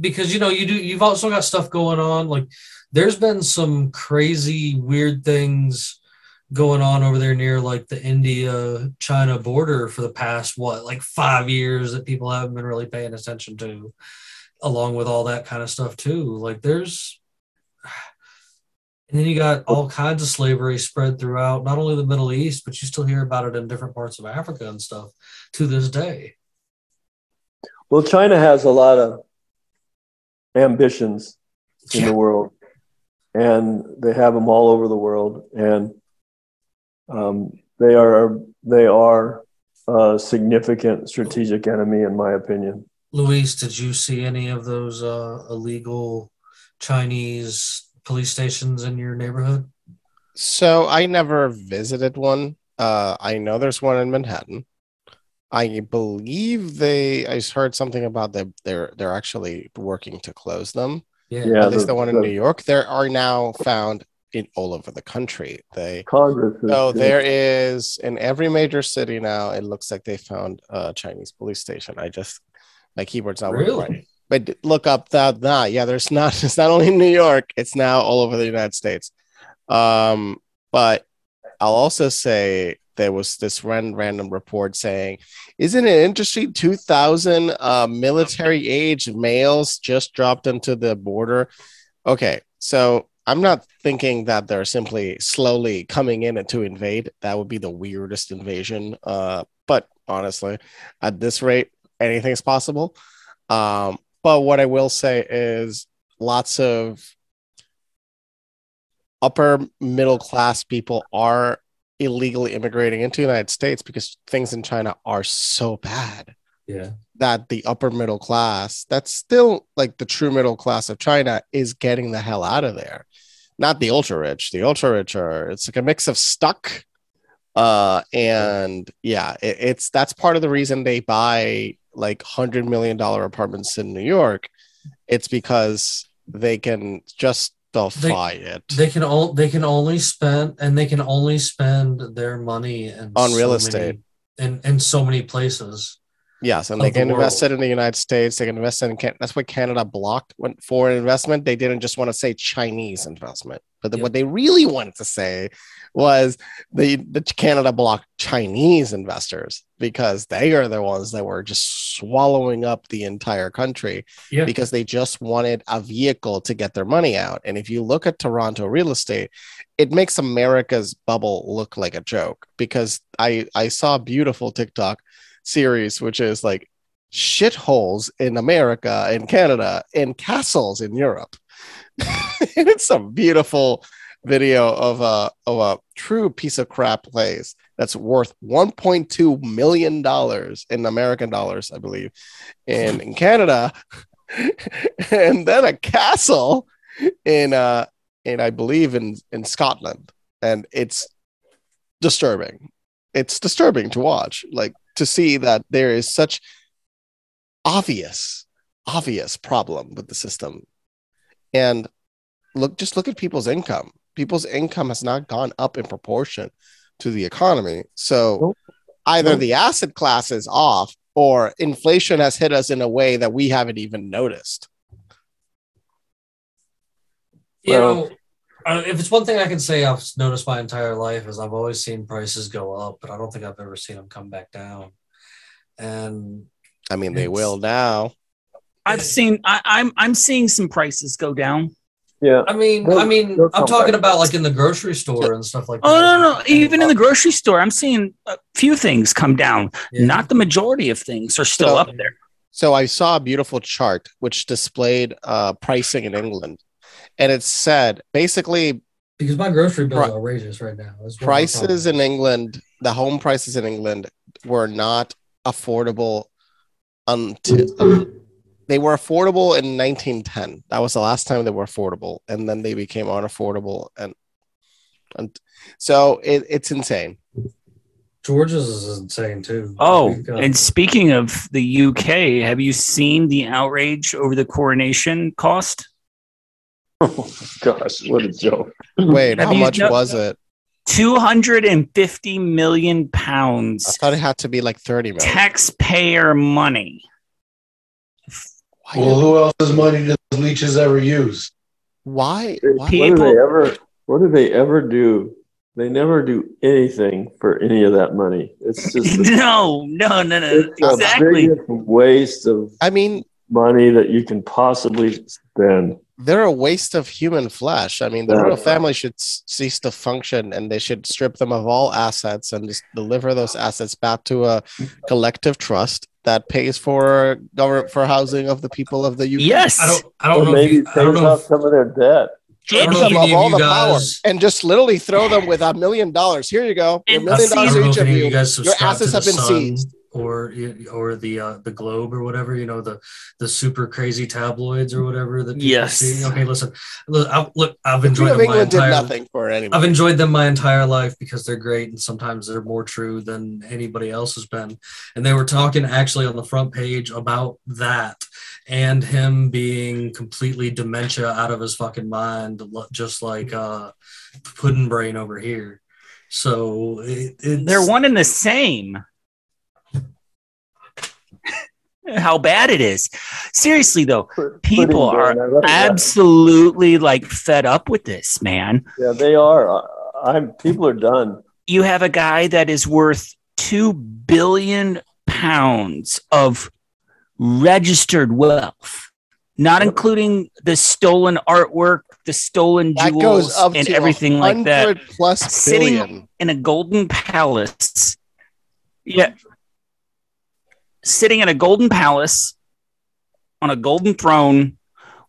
Because you know you do you've also got stuff going on like there's been some crazy weird things going on over there near like the India China border for the past what like 5 years that people haven't been really paying attention to along with all that kind of stuff too. Like there's and then you got all kinds of slavery spread throughout not only the Middle East but you still hear about it in different parts of Africa and stuff to this day. Well, China has a lot of ambitions in Yeah. the world, and they have them all over the world, and um, they are they are a significant strategic enemy, in my opinion. Luis, did you see any of those uh, illegal Chinese police stations in your neighborhood? So I never visited one. Uh, I know there's one in Manhattan. I believe they. I heard something about them. They're they're actually working to close them. Yeah. Yeah, At least the- the one in the- New York. There are now found in all over the country. They Congress. Is, so there is in every major city now. It looks like they found a Chinese police station. I just my keyboard's not working right. Really? But look up that that yeah, there's not. It's not only in New York. It's now all over the United States. Um, but I'll also say there was this ran, random report saying, "Isn't it interesting? Two thousand uh, military age males just dropped into the border." Okay, so I'm not thinking that they're simply slowly coming in to invade. That would be the weirdest invasion. Uh, but honestly, at this rate, anything's possible. Um, but what I will say is lots of upper middle class people are illegally immigrating into the United States because things in China are so bad Yeah. that the upper middle class, that's still like the true middle class of China, is getting the hell out of there. Not the ultra rich. The ultra rich are it's like a mix of stuck. Uh, and yeah, it, it's that's part of the reason they buy like hundred million dollar apartments in New York. It's because they can justify it They can all they can only spend and they can only spend their money On real estate. many, in in so many places. Yes, and they the can invest world. it in the United States. They can invest it in Canada. That's what Canada blocked when foreign investment. They didn't just want to say Chinese investment, but the- Yep. what they really wanted to say was the the Canada blocked Chinese investors because they are the ones that were just swallowing up the entire country Yeah. because they just wanted a vehicle to get their money out. And if you look at Toronto real estate, it makes America's bubble look like a joke because I I saw a beautiful TikTok series which is like shitholes in America and Canada and castles in Europe. it's a beautiful video of a of a true piece of crap place that's worth 1.2 million dollars in American dollars, I believe, in, in Canada, and then a castle in uh in I believe in in Scotland, and it's disturbing. It's disturbing to watch, like to see that there is such obvious obvious problem with the system. And look just look at people's income people's income has not gone up in proportion to the economy so Nope. either Nope. the asset class is off or inflation has hit us in a way that we haven't even noticed You Well- know, uh, if it's one thing I can say I've noticed my entire life is I've always seen prices go up, but I don't think I've ever seen them come back down. And i mean they will now I've seen I, I'm I'm seeing some prices go down. Yeah. I mean, They'll- I mean, I'm talking back. about like in the grocery store and stuff like that. Oh no, no! Even in the grocery store, I'm seeing a few things come down. Yeah. Not the majority of things are still So- up there. So I saw a beautiful chart which displayed uh, pricing in England, and it said basically because my grocery bills Pri- are outrageous right now. That's one of my prices in. England, the home prices in England were not affordable until they were affordable in 1910. That was the last time they were affordable, and then they became unaffordable, and and so it, it's insane. George's is insane too. Oh, We've got- and speaking of the UK, have you seen the outrage over the coronation cost? Oh gosh, what a joke! Wait, Have how much no- was it? 250 million pounds. I thought it had to be like 30 million. taxpayer money. Why? Well, who else's money does leeches ever use? why? What do they ever? What do they ever do? They never do anything for any of that money. It's just a, no, no, no, no. it's the Exactly. biggest waste of I mean, money that you can possibly spend. they're a waste of human flesh. I mean, the Yeah. royal family should cease to function and they should strip them of all assets and just deliver those assets back to a collective trust that pays for government for housing of the people of the UK. Yes. I don't. I Or don't know. If maybe you, I don't pays know. off If, some of their debt. I don't Strip know if them any of of all you the power and just literally throw them with a million dollars. Here you go. Your million dollars each of any of you. you guys Your subscribe assets have been Sun seized. Or or the uh, the Globe or whatever. You know the the super crazy tabloids or whatever that people Yes. see. Okay, listen. Look, I've, look, I've Queen enjoyed of them my England did entire. nothing for anyone. I've enjoyed them my entire life because they're great and sometimes they're more true than anybody else has been. And they were talking actually on the front page about that and him being completely dementia out of his fucking mind, just like uh, Puddin' Brain over here. So it, it's, They're one and the same. How bad it is. Seriously, though, People are Brain, that. absolutely like fed up with this, man. Yeah, they are. I- I'm. People are done. You have a guy that is worth 2 billion pounds of registered wealth, not including the stolen artwork, the stolen jewels, and everything like that. 100 plus Sitting- billion. in a golden palace. Yeah. Sitting in a golden palace on a golden throne,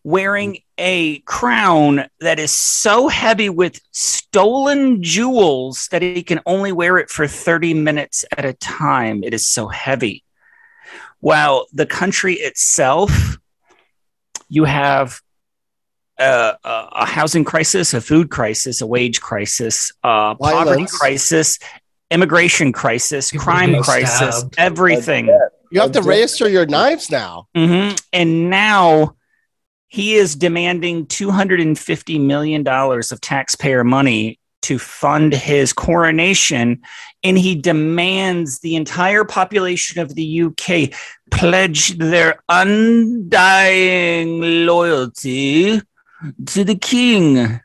wearing a crown that is so heavy with stolen jewels that he can only wear it for 30 minutes at a time. It is so heavy. While the country itself, you have a, a, a housing crisis, a food crisis, a wage crisis, a poverty crisis, immigration crisis, crime crisis, stabbed. everything. You have to That's register your knives now. hmm And now he is demanding $250 million of taxpayer money to fund his coronation. And he demands the entire population of the UK pledge their undying loyalty to the king.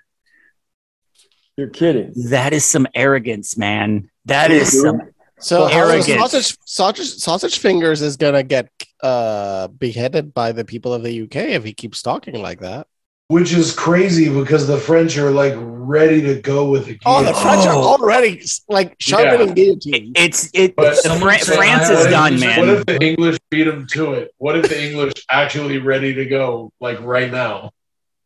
You're kidding. That is some arrogance, man. That is some So Well, sausage, sausage, sausage fingers is gonna get uh, beheaded by the people of the UK if he keeps talking like that. Which is crazy because the French are like ready to go with the Oh, the guillotine. French are Oh. already like sharpening guillotines. it's it But the someone said France is would- done, What man. if the English beat them to it? What if the English actually ready to go like right now?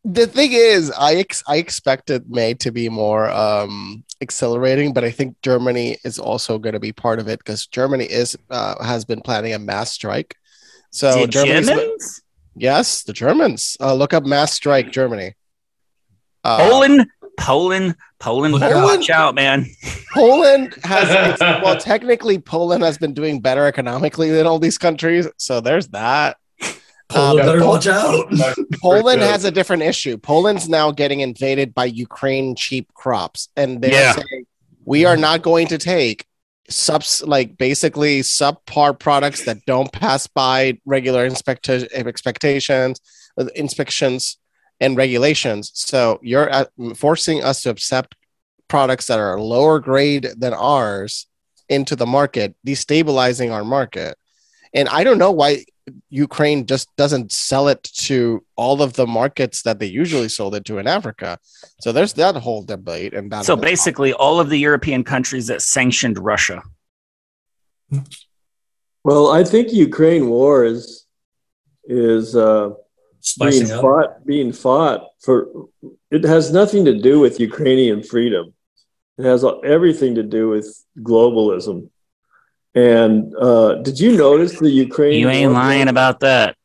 The thing is, I ex- I expected May to be more um, accelerating, but I think Germany is also going to be part of it because Germany is uh, has been planning a mass strike. So Germans? yes, the Germans. Uh, look up mass strike Germany. Uh, Poland, Poland, Poland. Out. Watch out, man. Poland has well, technically, Poland has been doing better economically than all these countries. So there's that. Poland Um, better watch out. Poland has a different issue. Poland's now getting invaded by Ukraine cheap crops, and they're Yeah. saying we are not going to take subs like basically subpar products that don't pass by regular inspector expectations, inspections, and regulations. So you're uh, forcing us to accept products that are lower grade than ours into the market, destabilizing our market. and I don't know why Ukraine just doesn't sell it to all of the markets that they usually sold it to in Africa. So there's that whole debate and that. So whole- basically, all of the European countries that sanctioned Russia. Well, I think Ukraine war is is uh, being up. fought being fought for. It has nothing to do with Ukrainian freedom. It has everything to do with globalism. And uh, did you notice the Ukraine? You ain't war lying broke- about that.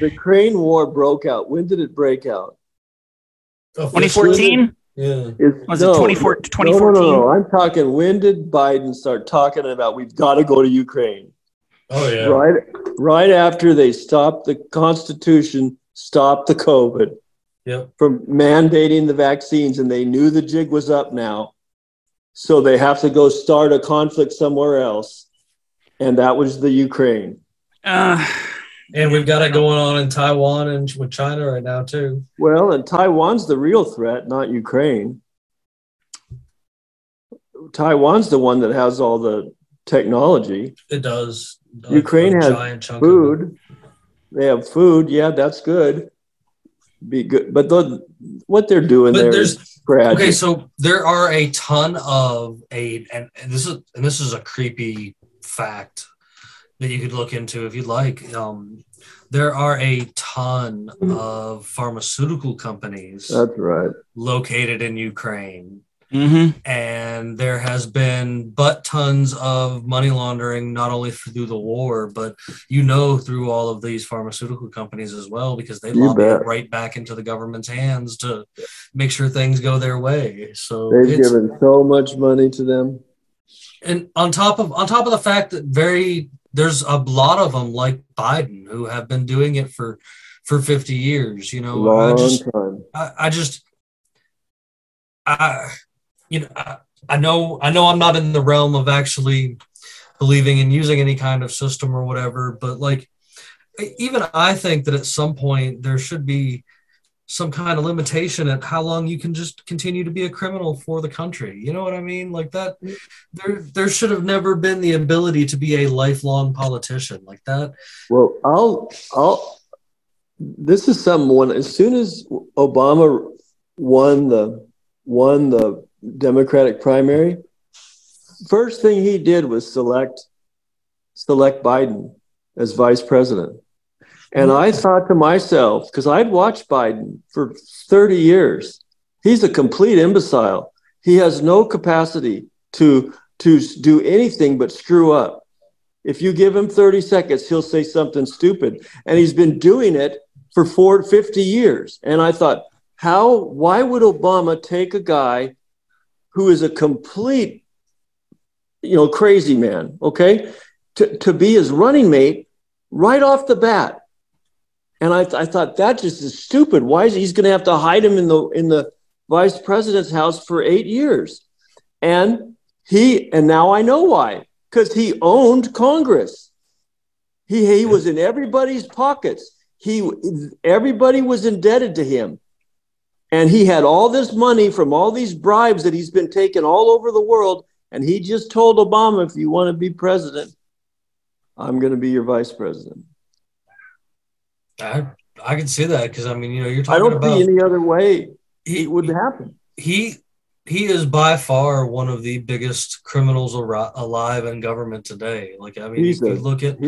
The Ukraine war broke out. When did it break out? 2014? Yeah. Is- Was no, it 24 No, 2014? no, no, I'm talking. When did Biden start talking about we've got to go to Ukraine? Oh yeah. Right, right after they stopped the Constitution, stopped the COVID Yep. from mandating the vaccines, and they knew the jig was up now, so they have to go start a conflict somewhere else, and that was the Ukraine. Uh, And we've got it going on in Taiwan and with China right now too. Well, and Taiwan's the real threat, not Ukraine. Taiwan's the one that has all the technology. It does. A- Ukraine has giant chunk of it. food. They have food. Yeah, that's good. Be good, but the, what they're doing But there there's is tragic. okay. So there are a ton of a and, and this is and this is a creepy fact that you could look into if you'd like. Um, there are a ton of pharmaceutical companies that's right. located in Ukraine. mhm. and there has been but tons of money laundering not only through the war but you know through all of these pharmaceutical companies as well because they You lobby it right back into the government's hands to make sure things go their way so They've given so much money to them. And on top of on top of the fact that very there's a lot of them like biden who have been doing it for for 50 years you know i just time. I, I just I you know I, I know I know I'm not in the realm of actually believing in using any kind of system or whatever, but like even I think that at some point there should be some kind of limitation at how long you can just continue to be a criminal for the country. You know what I mean? Like that there there should have never been the ability to be a lifelong politician like that. Well, I'll, I'll, this is someone as soon as Obama won the, won the Democratic primary, first thing he did was select, select Biden as vice president. And mm-hmm. I thought to myself, because I'd watched Biden for 30 years, he's a complete imbecile. He has no capacity to, to do anything but screw up. If you give him 30 seconds, he'll say something stupid. And he's been doing it for four, 50 years. And I thought, how, why would Obama take a guy who is a complete, you know, crazy man, okay, to, to be his running mate right off the bat? And I, I thought that just is stupid. Why is he, he's going to have to hide him in the in the vice president's house for eight years? And he and now I know why because he owned Congress. He he was in everybody's pockets. He everybody was indebted to him, and he had all this money from all these bribes that he's been taking all over the world. And he just told Obama, "If you want to be president, I'm going to be your vice president." I I can see that because I mean you know you're talking. I don't about see any other way he it would happen. he he is by far one of the biggest criminals ar- alive in government today. Like I mean, He's if you a- look at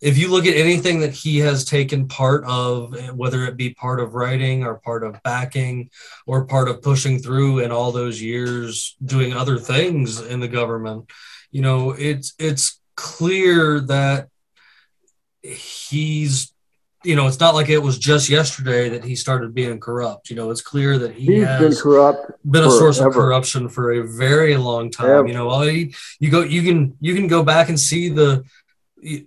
if you look at anything that he has taken part of, whether it be part of writing or part of backing or part of pushing through in all those years doing other things in the government, you know, it's it's clear that he's you know, it's not like it was just yesterday that he started being corrupt. You know, it's clear that he He's has been corrupt. been a source of corruption for a very long time. Ever. You know, all you, you go, you can, you can go back and see the, you-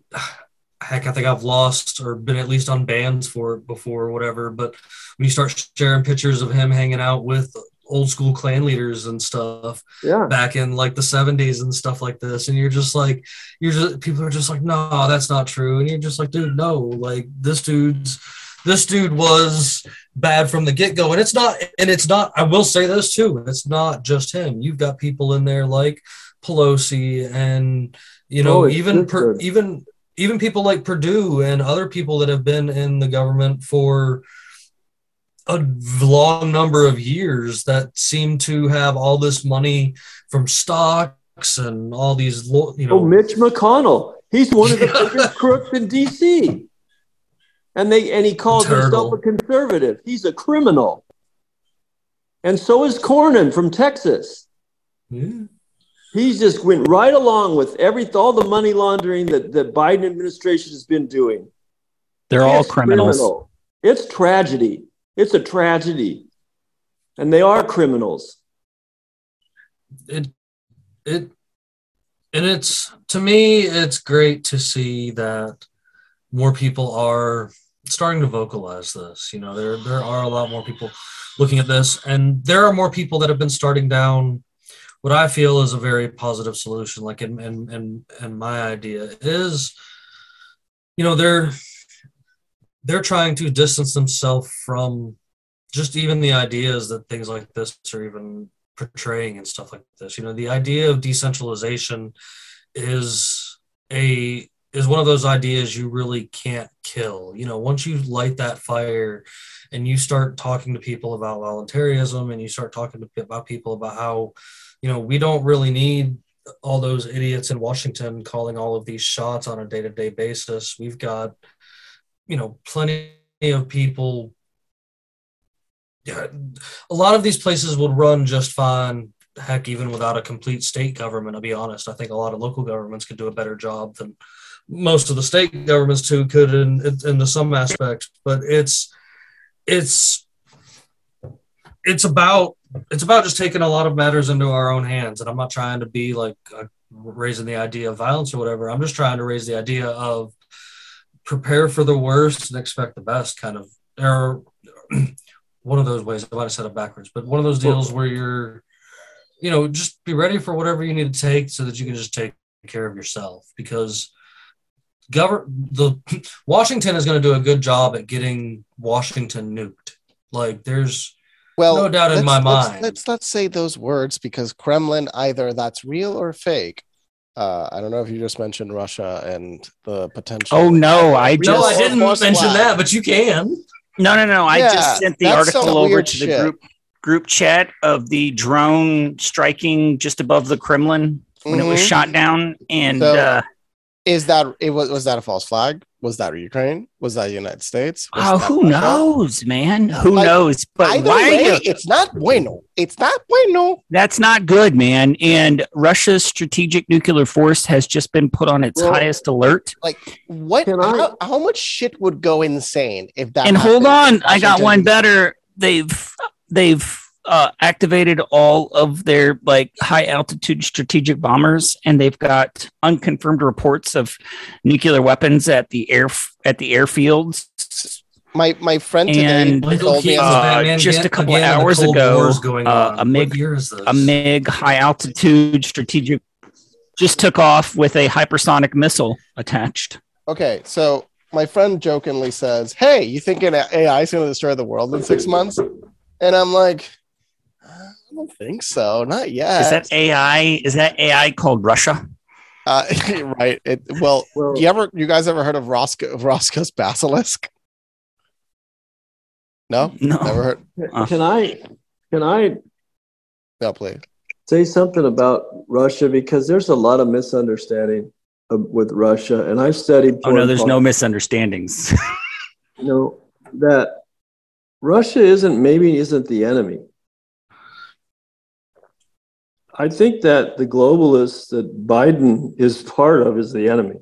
heck, I think I've lost or been at least on bans for it before or whatever. But when you start sharing pictures of him hanging out with old school Klan leaders and stuff Yeah. back in like the 70s and stuff like this, and you're just like, you're just, people are just like, no, that's not true. And you're just like, dude, no, like this dude's, this dude was bad from the get go. And it's not, and it's not, I will say this too, it's not just him. You've got people in there like Pelosi and, you know, Oh, even, per, even, even people like Perdue and other people that have been in the government for a long number of years that seem to have all this money from stocks and all these, lo- you know, Oh, Mitch McConnell. He's one of the biggest crooks in D.C. And they and he calls himself a conservative. He's a criminal. And so is Cornyn from Texas. Yeah. He just went right along with every all the money laundering that the Biden administration has been doing. They're all criminals. criminal. It's tragedy. It's a tragedy. And they are criminals. it it and it's to me it's great to see that more people are starting to vocalize this you know there there are a lot more people looking at this and there are more people that have been starting down what i feel is a very positive solution like in in in, in my idea is you know they're they're trying to distance themselves from just even the ideas that things like this are even portraying and stuff like this. You know, the idea of decentralization is a is one of those ideas you really can't kill. You know, once you light that fire and you start talking to people about voluntarism and you start talking to about people about how, you know, we don't really need all those idiots in Washington calling all of these shots on a day-to-day basis. We've got, you know, plenty of people yeah, a lot of these places would run just fine. Heck, even without a complete state government, I'll be honest. I think a lot of local governments could do a better job than most of the state governments too could in in, some aspects. But it's it's it's about it's about just taking a lot of matters into our own hands. And I'm not trying to be like uh, raising the idea of violence or whatever. I'm just trying to raise the idea of prepare for the worst and expect the best, kind of. Or one of those ways. I might have said it backwards, but one of those deals where you're, you know, just be ready for whatever you need to take so that you can just take care of yourself because govern the Washington is going to do a good job at getting Washington nuked. Like there's Well, No doubt in let's- my let's- mind. Let's not say those words because Kremlin either that's real or fake. Uh, I don't know if you just mentioned Russia and the potential. Oh no, I no, I didn't mention flag. that, but you can. no no no. I Yeah, just sent the article over weird to the shit. group group chat of the drone striking just above the Kremlin when it was Mhm. shot down, and So- uh, Is that it was was that a false flag? Was that Ukraine? Was that United States? Was oh, that who Russia? knows, man? Who Like, knows? But Either why? are way, you- it's not bueno. It's not bueno. That's not good, man. And Russia's strategic nuclear force has just been put on its Well- highest alert. Like what? Can I- How, how much shit would go insane if that? and hold on, in I got one better. They've they've uh, activated all of their like high altitude strategic bombers, and they've got unconfirmed reports of nuclear weapons at the air at the airfields. My my friend today And- told me uh, just a couple again, hours ago, uh, a MiG- what year is this? A MiG high altitude strategic just took off with a hypersonic missile attached. Okay, so my friend jokingly says, "Hey, you thinking AI is going to destroy the world in six months?" And I'm like, "I don't think so. Not yet." Is that AI? Is that AI called Russia? uh, right? It, well, Well, you ever, you guys ever heard of Roko, Roko's basilisk? No, No. never heard. Uh. can I can I No, please. say something about Russia because there's a lot of misunderstanding with Russia, and I've studied. Oh no, there's pol- no misunderstandings. you know that Russia isn't maybe isn't the enemy. I think that the globalists that Biden is part of is the enemy.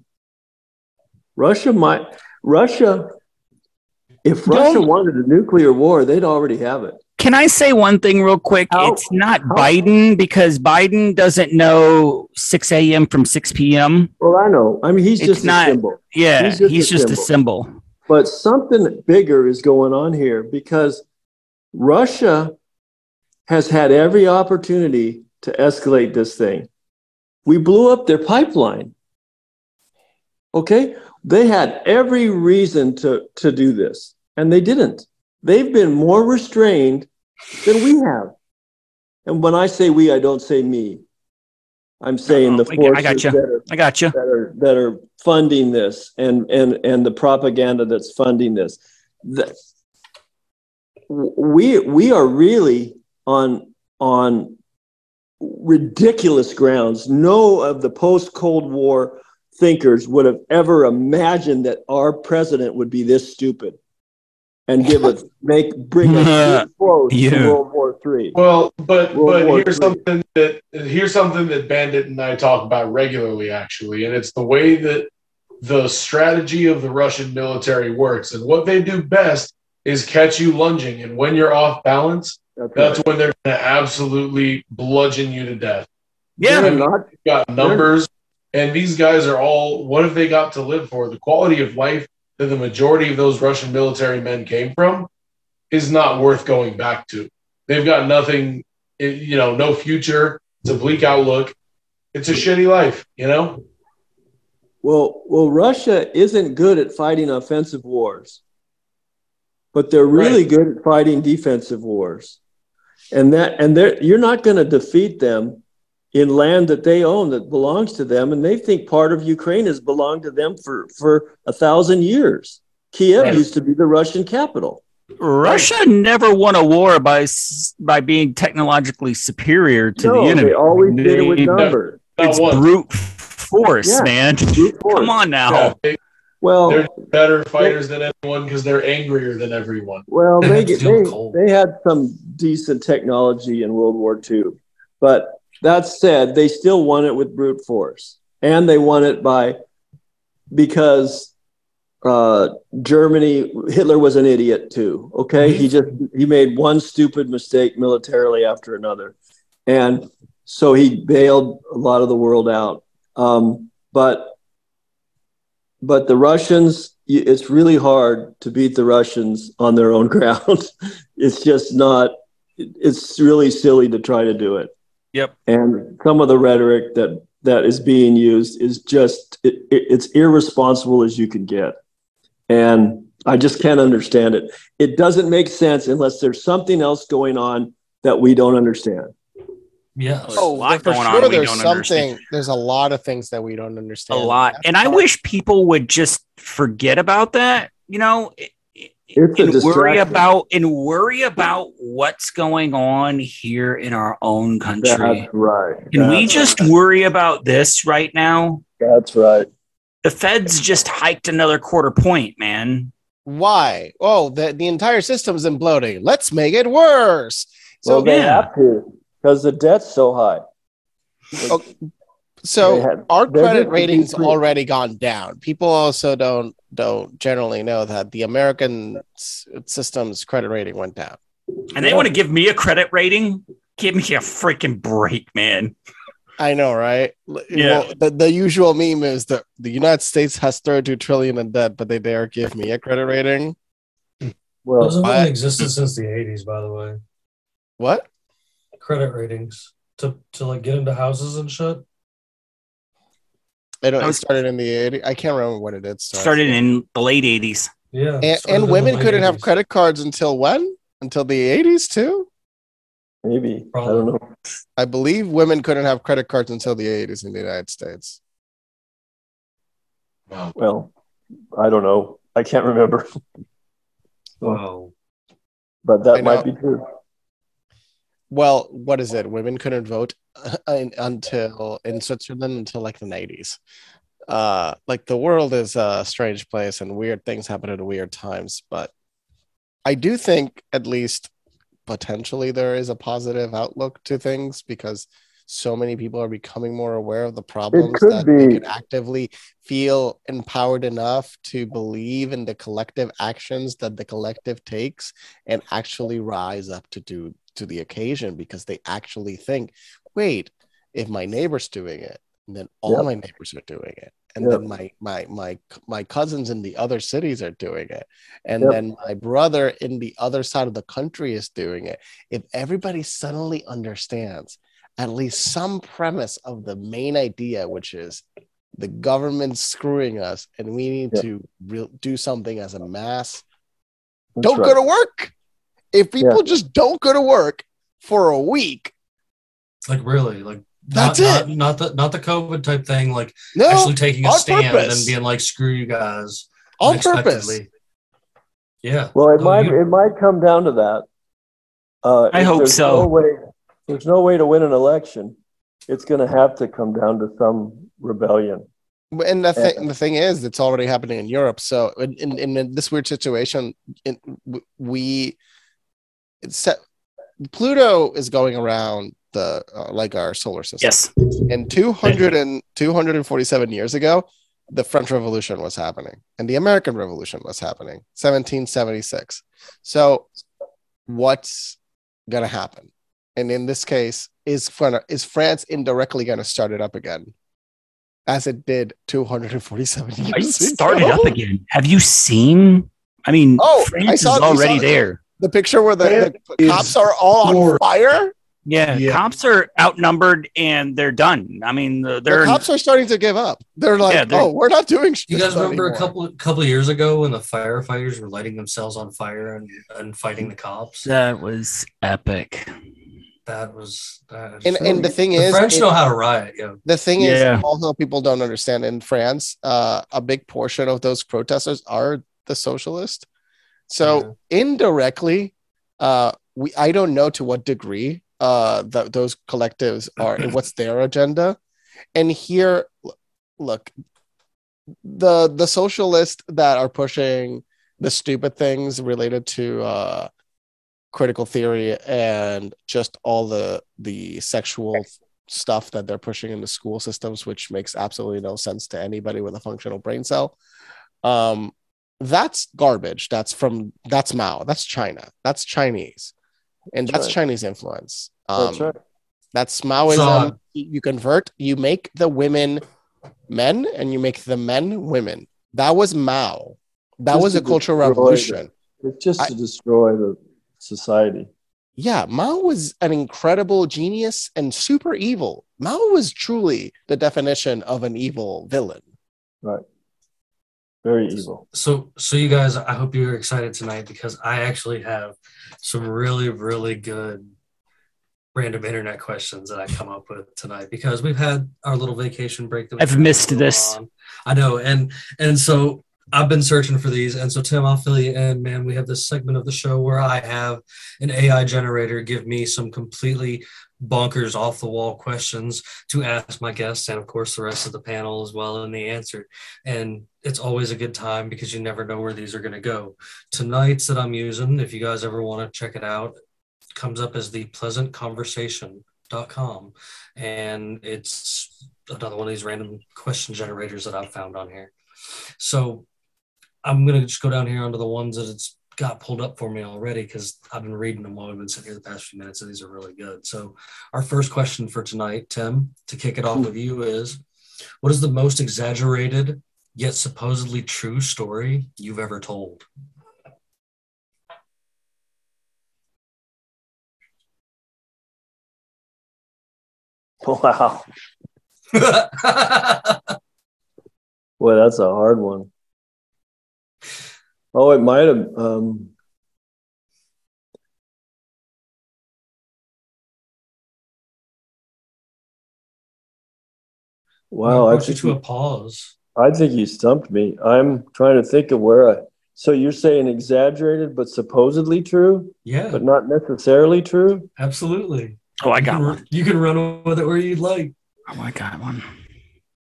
Russia might Russia if Russia Don't- wanted a nuclear war, they'd already have it. Can I say one thing real quick? How- it's not how- Biden because Biden doesn't know 6 a.m. from 6 p.m. Well, I know. I mean, he's It's just not- a symbol. Yeah, He's he's just just, a a symbol. But something bigger is going on here because Russia has had every opportunity to escalate this thing. We blew up their pipeline. Okay? They had every reason to, to do this, and they didn't. They've been more restrained than we have. And when I say we, I don't say me. I'm saying the I- I forces gotcha. that are I got you. that are that are funding this and and and the propaganda that's funding this that we we are really on on ridiculous grounds no of the post cold war thinkers would have ever imagined that our president would be this stupid and give us make bring us this close Yeah. to world war three Well, but World but War here's Three. something that here's something that Bandit and I talk about regularly, actually, and it's the way that the strategy of the Russian military works. And what they do best is catch you lunging, and when you're off balance, that's, that's right. when they're going to absolutely bludgeon you to death. Yeah. They're not You've got numbers, and these guys are all. What have they got to live for? The quality of life that the majority of those Russian military men came from is not worth going back to. They've got nothing, eh, you know, no future. It's a bleak outlook. It's a shitty life, you know. Well, well, Russia isn't good at fighting offensive wars, but they're really good at fighting defensive wars, and that and they're, you're not going to defeat them in land that they own that belongs to them, and they think part of Ukraine has belonged to them for for a thousand years. Kiev Right. used to be the Russian capital. Russia never won a war by by being technologically superior to no, the enemy. they always did it with They- numbers. It's brute force, Yeah. man. Brute force. Come on now. Yeah, they, Well, they're better fighters than anyone because they're angrier than everyone. Well, They they had to get, feel they, they had some decent technology in World War II, but that said, they still won it with brute force, and they won it by because uh, Germany Hitler was an idiot too. Okay, he just he made one stupid mistake militarily after another, and so he bailed a lot of the world out. Um, but but the Russians, it's really hard to beat the Russians on their own ground. it's just not. It's really silly to try to do it. Yep. And some of the rhetoric that that is being used is just it, it- it's irresponsible as you can get, and I just can't understand it. It doesn't make sense unless there's something else going on that we don't understand. Yes. Oh, there's a lot for going on sure we there's don't something. understand. There's a lot of things that we don't understand. a lot. That's And I fine. wish people would just forget about that, you know, i- i- It's and worry about and worry about what's going on here in our own country. That's right. Can we That's just worry about this right now? That's right. The Feds just hiked another quarter point, man. Why? Oh, the, the entire system's imploding. Let's make it worse. So, well, they yeah. have to because the debt's so high. Oh, so had- our credit ratings already gone down. People also don't don't generally know that the American s- system's credit rating went down. And they want to give me a credit rating? Give me a freaking break, man. I know, right? L- Yeah. Well, the, the usual meme is that the United States has 32 trillion in debt, but they dare give me a credit rating. well, Those have I- only existed since the 80s, by the way. What? Credit ratings to, to like get into houses and shit. I don't. I It started in the 80s. I can't remember when it did start. Started in the late 80s. Yeah. and, and women couldn't have credit cards until when? Until the 80s too. maybe I don't know. I believe women couldn't have credit cards until the 80s in the United States. Wow. Well, I don't know. I can't remember, Wow. but that might be true. Well, what is it? Women couldn't vote in, until in Switzerland until like the 90s. Uh, like the world is a strange place and weird things happen at weird times. But I do think at least potentially there is a positive outlook to things because so many people are becoming more aware of the problems that they can actively feel empowered enough to believe in the collective actions that the collective takes and actually rise up to do to the occasion because they actually think wait if my neighbor's doing it then all Yep. my neighbors are doing it and Yep. then my my my my cousins in the other cities are doing it and Yep. then my brother in the other side of the country is doing it if everybody suddenly understands at least some premise of the main idea which is the government's screwing us and we need to re- do something as a mass That's don't right. go to work if people just don't go to work for a week Like really, like That's not, it. Not, not the not the COVID type thing, like No, actually taking a stand purpose. and being like, "Screw you guys." on purpose. Yeah. Well, it Oh, might you- it might come down to that. Uh, I hope there's so. No way, there's no way to win an election. It's going to have to come down to some rebellion. And the thing, Yeah. the thing is, it's already happening in Europe. So in, in, in this weird situation, in, we it's set, Pluto is going around the uh, like our solar system. Yes. And 200 and 247 years ago, the French Revolution was happening and the American Revolution was happening, 1776. So, what's going to happen? And in this case, is, is France indirectly going to start it up again? As it did 247 I years started ago? up again. Have you seen? I mean, Oh, I France saw- is already there. The picture where the, the cops are all on more- fire? Yeah, Yeah. cops are outnumbered and they're done. I mean, the- The they're cops are starting to give up. They're like, Yeah, they're- oh, we're not doing You guys remember a couple couple years ago when the firefighters were lighting themselves on fire and, and fighting the cops? that was epic. That was that. And, and the thing the is, French it- know how to riot. Yeah. The thing Yeah. is, although people don't understand in France, uh, a big portion of those protesters are the socialist. So indirectly, uh, we I don't know to what degree uh, that those collectives are and what's their agenda. And here, look, the the socialists that are pushing the stupid things related to uh, critical theory and just all the the sexual stuff that they're pushing into school systems, which makes absolutely no sense to anybody with a functional brain cell. Um, that's garbage. That's from that's Mao. That's China. That's Chinese, and That's that's right. Chinese influence. Um, That's right. That's Maoism. So- you you convert. You make the women men, and you make the men women. That was Mao. That was to a cultural destroy revolution. It's just I- to destroy the society. yeah, Mao was an incredible genius and super evil. Mao was truly the definition of an evil villain. Very evil. So so you guys, I hope you're excited tonight because I actually have some really really good random internet questions that I come up with tonight because we've had our little vacation break. That we I've missed this. on. I know, and and so I've been searching for these, and so Tim, I'll fill you in, man. We have this segment of the show where I have an AI generator give me some completely bonkers off the wall questions to ask my guests and of course the rest of the panel as well and the answer. And it's always a good time because you never know where these are going to go. Tonight's that i'm using if you guys ever want to check it out comes up as the pleasantconversation.com and it's another one of these random question generators that i've found on here. So i'm going to just go down here onto the ones that it's got pulled up for me already because i've been reading them while we've been sitting here the past few minutes and these are really good so our first question for tonight tim to kick it off with you is what is the most exaggerated yet supposedly true story you've ever told Wow. Boy, that's a hard one. Oh, it might have. Um, wow, I brought you think, to a pause I think you stumped me. I'm trying to think of where I. So you're saying exaggerated, but supposedly true, yeah but not necessarily true. absolutely Oh, I you got can, one. you can run with it where you'd like Oh, I got one.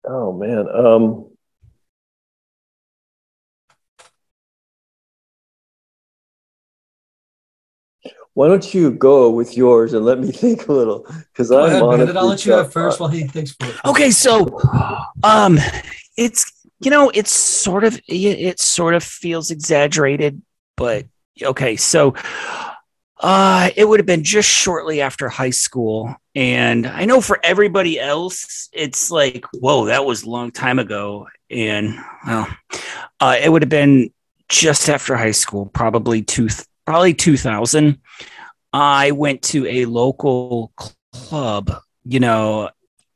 Oh man. Um, why don't you go with yours and let me think a little? Because I'm ahead, honestly I'll let you have first while he thinks for it. Okay, so um it's you know, it's sort of it, it sort of feels exaggerated, but okay, so uh it would have been just shortly after high school and I know for everybody else it's like, whoa, that was a long time ago and well, uh it would have been just after high school, probably two probably 2000. I went to a local club, you know,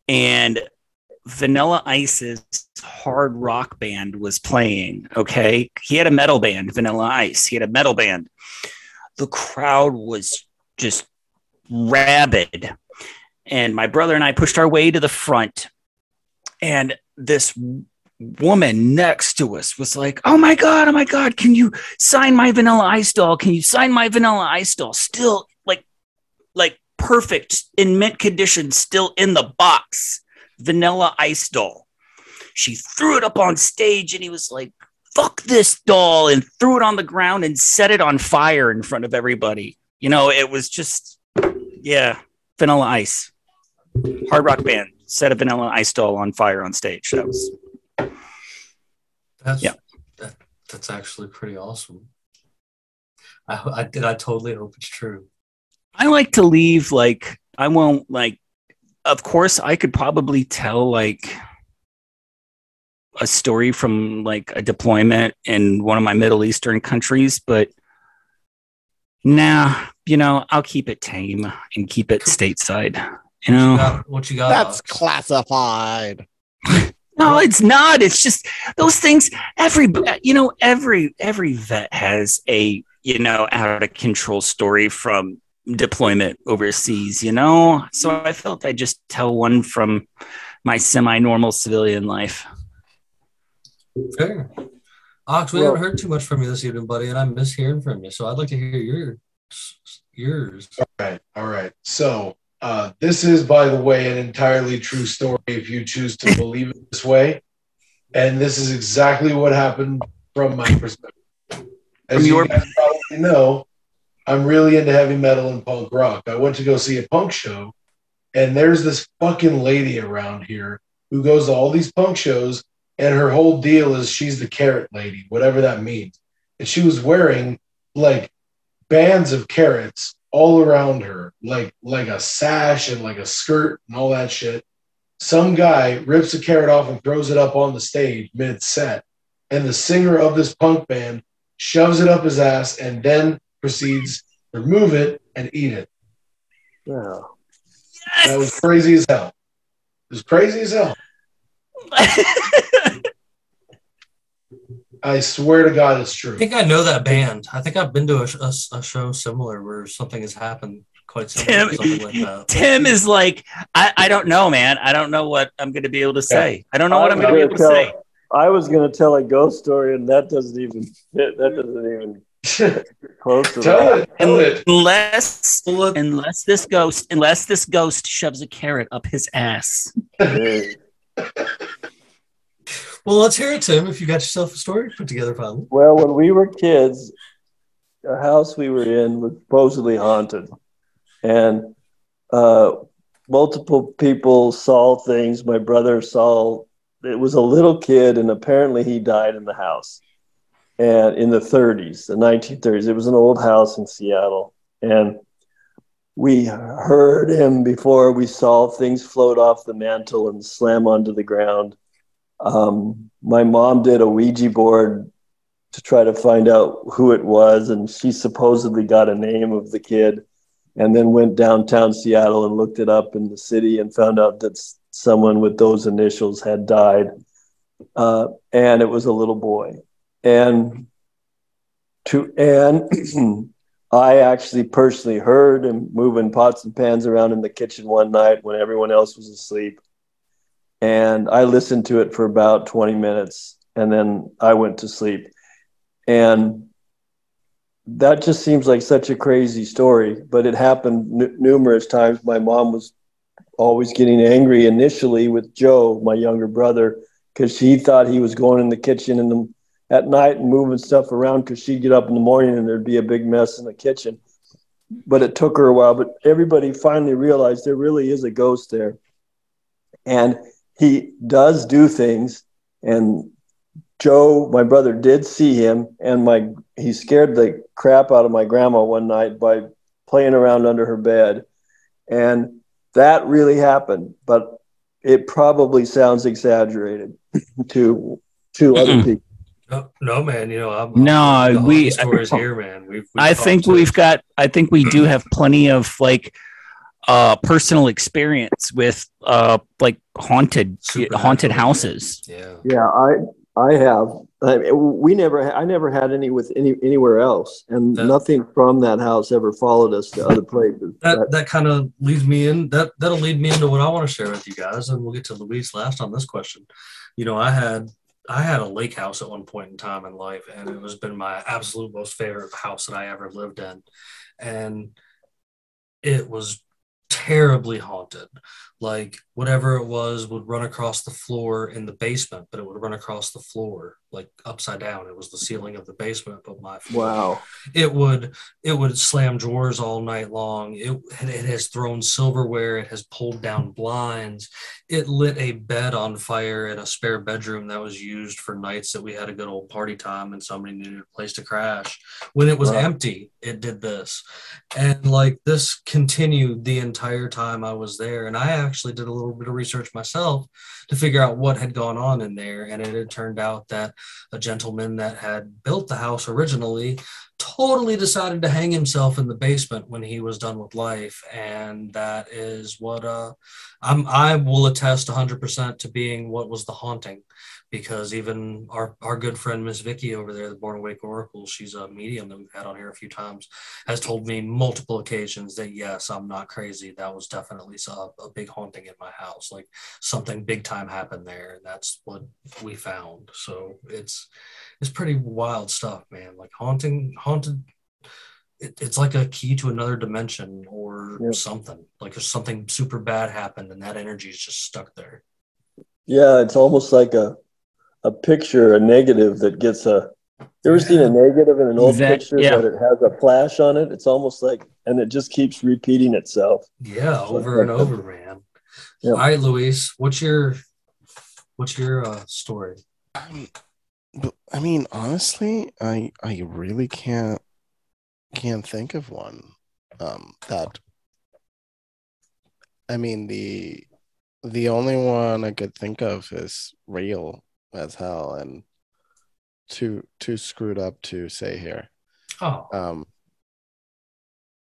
and Vanilla Ice's hard rock band was playing. Okay. He had a metal band, Vanilla Ice. He had a metal band. The crowd was just rabid. and my brother and I pushed our way to the front, and this woman next to us was like, "Oh my god, oh my god, can you sign my Vanilla Ice doll? Can you sign my Vanilla Ice doll?" Still like, like perfect in mint condition, still in the box, Vanilla Ice doll. She threw it up on stage, and he was like, "Fuck this doll!" and threw it on the ground and set it on fire in front of everybody. You know, it was just, yeah, Vanilla Ice, hard rock band set a Vanilla Ice doll on fire on stage. That was That's Yeah. that, that's actually pretty awesome. I, I did. I totally hope it's true. I like to leave like I won't like of course I could probably tell like a story from like a deployment in one of my Middle Eastern countries, but nah, you know, I'll keep it tame and keep it stateside. You You know, got- what you got? That's Ox? classified. no, it's not. It's just those things. Every you know, every every vet has a you know out of control story from deployment overseas. You know, so I felt I'd just tell one from my semi-normal civilian life. Fair. Ox, we Well- haven't heard too much from you this evening, buddy, and I miss hearing from you. So I'd like to hear your Yours. All right, all right. So uh, this is, by the way, an entirely true story if you choose to believe it this way. And this is exactly what happened from my perspective. As you guys probably know, I'm really into heavy metal and punk rock. I went to go see a punk show, and there's this fucking lady around here who goes to all these punk shows, and her whole deal is she's the carrot lady, whatever that means. And she was wearing like bands of carrots all around her, like like a sash and like a skirt and all that shit. Some guy rips a carrot off and throws it up on the stage mid set, and the singer of this punk band shoves it up his ass and then proceeds to remove it and eat it. Yeah. That was crazy as hell. It was crazy as hell. I swear to God, it's true. I think I know that band. I think I've been to a, sh- a s- a show similar where something has happened quite similar to something like Tim, that. Tim is like, I, I don't know, man. I don't know what I'm going to be able to say. I don't know what I'm going to be able to Tell- say. I was going to tell a ghost story, and that doesn't even fit. That doesn't even close to that. it, tell it. Unless, Well, let- unless this ghost, unless this ghost shoves a carrot up his ass. Well, let's hear it, Tim. If you got yourself a story put together, finally. Well, when we were kids, the house we were in was supposedly haunted, and uh, multiple people saw things. My brother saw it was a little kid, and apparently he died in the house, and in the 30s, the 1930s. It was an old house in Seattle, and we heard him before we saw things float off the mantle and slam onto the ground. Um, my mom did a Ouija board to try to find out who it was, and she supposedly got a name of the kid, and then went downtown Seattle and looked it up in the city and found out that someone with those initials had died, uh, and it was a little boy, and to and I actually personally heard him moving pots and pans around in the kitchen one night when everyone else was asleep. And I listened to it for about 20 minutes and then I went to sleep. And that just seems like such a crazy story, but it happened n- numerous times. My mom was always getting angry initially with Joe, my younger brother, because she thought he was going in the kitchen in the at night and moving stuff around because she'd get up in the morning and there'd be a big mess in the kitchen. But it took her a while. But everybody finally realized there really is a ghost there. And he does do things. And Joe, my brother, did see him. And my he scared the crap out of my grandma one night by playing around under her bed. And that really happened. But it probably sounds exaggerated to to other Mm-mm. people. No, no, man. You know, I'm, No, I'm, we- Hawking stories here, man. We've, we've I think we've got. I think we do have plenty of like uh personal experience with uh like haunted haunted houses. Yeah. Yeah, I I have I mean, we never, I never had any with any anywhere else, and That- nothing from that house ever followed us to other places. that that kind of leads me in that that'll lead me into what I want to share with you guys, and we'll get to Luis last on this question. You know, I had I had a lake house at one point in time in life, and it was been my absolute most favorite house that I ever lived in, and it was terribly haunted. Like whatever it was would run across the floor in the basement, but it would run across the floor like upside down. It was the ceiling of the basement, but my floor wow, it would it would slam drawers all night long. It, it has thrown silverware. It has pulled down blinds. It lit a bed on fire in a spare bedroom that was used for nights that we had a good old party time and somebody needed a place to crash. When it was Wow. empty it did this. And like this continued the entire time i was there. And i actually did a little bit of research myself to figure out what had gone on in there. And it had turned out that a gentleman that had built the house originally totally decided to hang himself in the basement when he was done with life. And that is what uh i will attest 100% to being what was the haunting because even our our good friend miss vicky over there the born awake oracle she's a medium that we've had on here a few times has told me multiple occasions that yes i'm not crazy. That was definitely so- a big haunting in my house. Like something big time happened there and that's what we found. So it's it's pretty wild stuff man. Like haunting haunted it, it's like a key to another dimension or something. Like if something super bad happened and that energy is just stuck there. Yeah, it's almost like a a picture, a negative that gets a. You ever seen a negative in an old Exact- picture yeah. that it has a flash on it? It's almost like, and it just keeps repeating itself. yeah over and over man Yeah. all right luis what's your what's your uh, story Um, but I mean, honestly, I I really can't can't think of one um, that. I mean the the only one I could think of is real as hell and too too screwed up to say here. oh Um.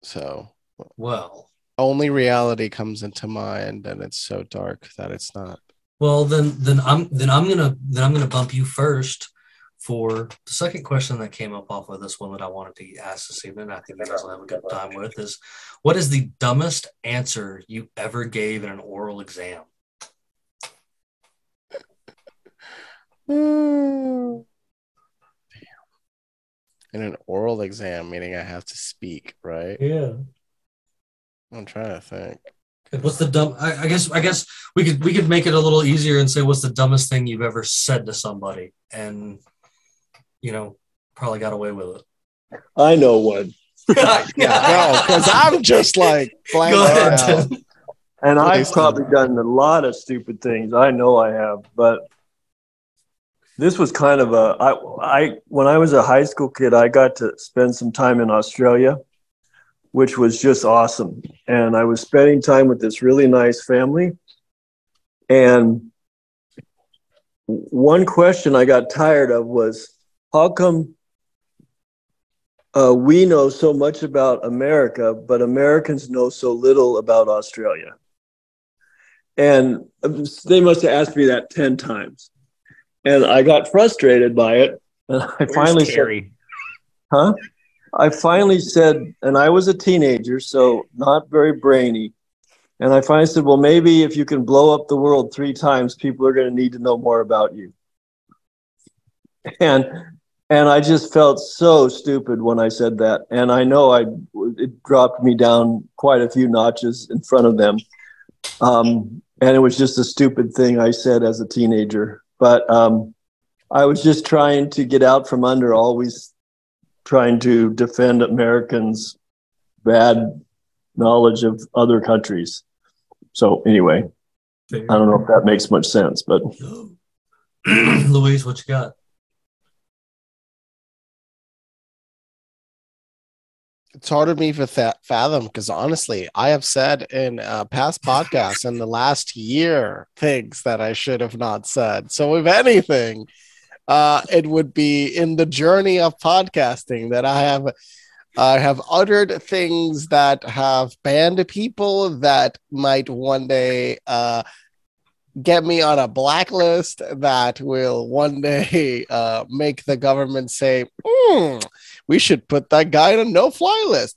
So well only reality comes into mind, and it's so dark that it's not. Well, then, then I'm then I'm gonna then I'm gonna bump you first for the second question that came up off of this one that I wanted to ask this evening. I think you guys will have a good time with is what is the dumbest answer you ever gave in an oral exam? Damn. In an oral exam, meaning I have to speak, right? Yeah. I'm trying to think. What's the dumb? I, I guess I guess we could we could make it a little easier and say what's the dumbest thing you've ever said to somebody, and you know probably got away with it. I know one, No, because I'm just like blank Go ahead. and I've probably done a lot of stupid things. I know I have, but this was kind of a. I, I when I was a high school kid, I got to spend some time in Australia, which was just awesome. And I was spending time with this really nice family, and one question I got tired of was, how come uh, we know so much about America, but Americans know so little about Australia? And they must have asked me that 10 times. And I got frustrated by it. And I Where's finally said, huh? I finally said, and I was a teenager, so not very brainy. And I finally said, well, maybe if you can blow up the world three times, people are going to need to know more about you. And and I just felt so stupid when I said that. And I know I it dropped me down quite a few notches in front of them. Um, and it was just a stupid thing I said as a teenager. But um, I was just trying to get out from under always trying to defend Americans' bad knowledge of other countries. So anyway, I don't know if that makes much sense, but Luis, what you got? It's hard for me to fa- fathom because honestly, I have said in uh, past podcasts in the last year things that I should have not said. So, if anything, uh, it would be in the journey of podcasting that I have. I have uttered things that have banned people that might one day uh, get me on a blacklist that will one day uh, make the government say, "Hmm, we should put that guy on a no fly list.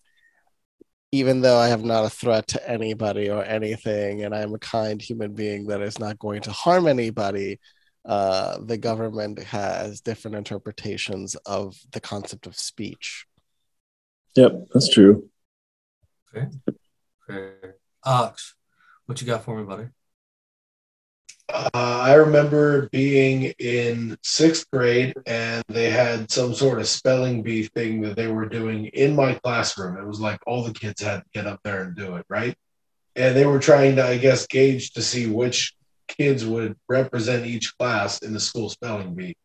Even though I have not a threat to anybody or anything, and I'm a kind human being that is not going to harm anybody, uh, the government has different interpretations of the concept of speech. Yep, that's true. Fair. Ox, what you got for me, buddy? Uh, I remember being in sixth grade and they had some sort of spelling bee thing that they were doing in my classroom. It was like all the kids had to get up there and do it, right? And they were trying to, I guess, gauge to see which kids would represent each class in the school spelling bee.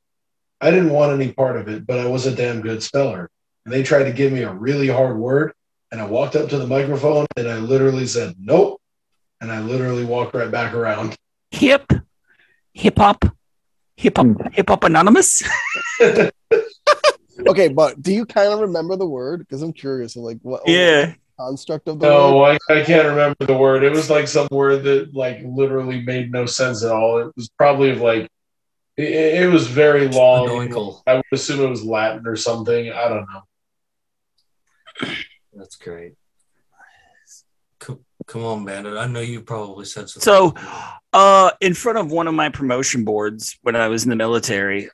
I didn't want any part of it, but I was a damn good speller. And they tried to give me a really hard word. And I walked up to the microphone and I literally said, nope. And I literally walked right back around. Hip, hip hop, hip hop, hmm. hip hop anonymous. Okay, but do you kind of remember the word? Because I'm curious of like what what Yeah. construct of the word. No, I, I can't remember the word. It was like some word that like literally made no sense at all. It was probably of like it, it was very long. Anoinkle. I would assume it was Latin or something. I don't know. That's great. Come, come on, Bandit. I know you probably said something. So, uh, in front of one of my promotion boards when I was in the military,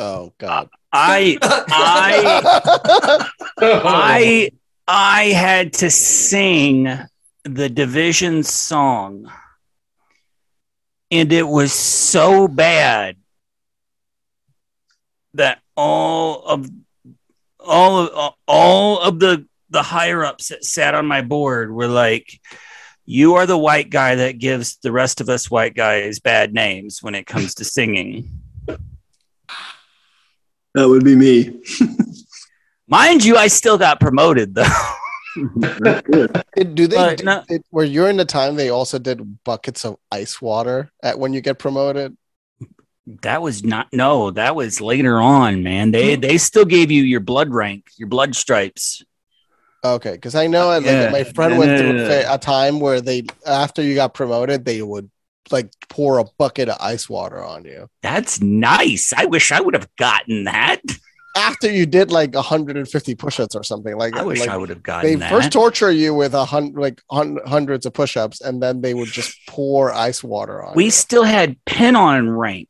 Oh God. I I I I had to sing the division song, and it was so bad that all of all of all of the the higher ups that sat on my board were like, "You are the white guy that gives the rest of us white guys bad names when it comes to singing." That would be me. Mind you, I still got promoted though. That's good. Do they? But do- no- it- were you in the time they also did buckets of ice water at when you get promoted? That was not no, that was later on, man. They they still gave you your blood rank, your blood stripes. Okay, because I know like, Yeah. my friend went through a time where they after you got promoted they would like pour a bucket of ice water on you That's nice. I wish I would have gotten that. after you did like 150 push-ups or something like I wish like, I would have they gotten that. first torture you with a hundred like hun- hundreds of push-ups and then they would just pour ice water on we you. still had pin on rank.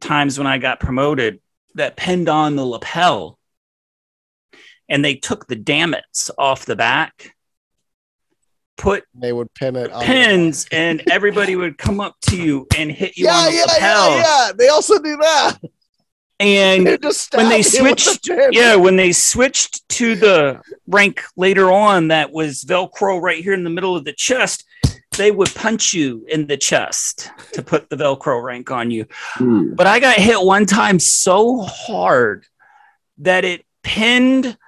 Times when I got promoted that pinned on the lapel. And they took the dammits off the back, put they would pin it on pins, and everybody would come up to you and hit you yeah on the yeah lapel. yeah yeah they also do that And They just when they stab the switched, yeah, when they switched to the rank later on, that was Velcro right here in the middle of the chest. They would punch you in the chest to put the Velcro rank on you. Hmm. But I got hit one time so hard that it pinned.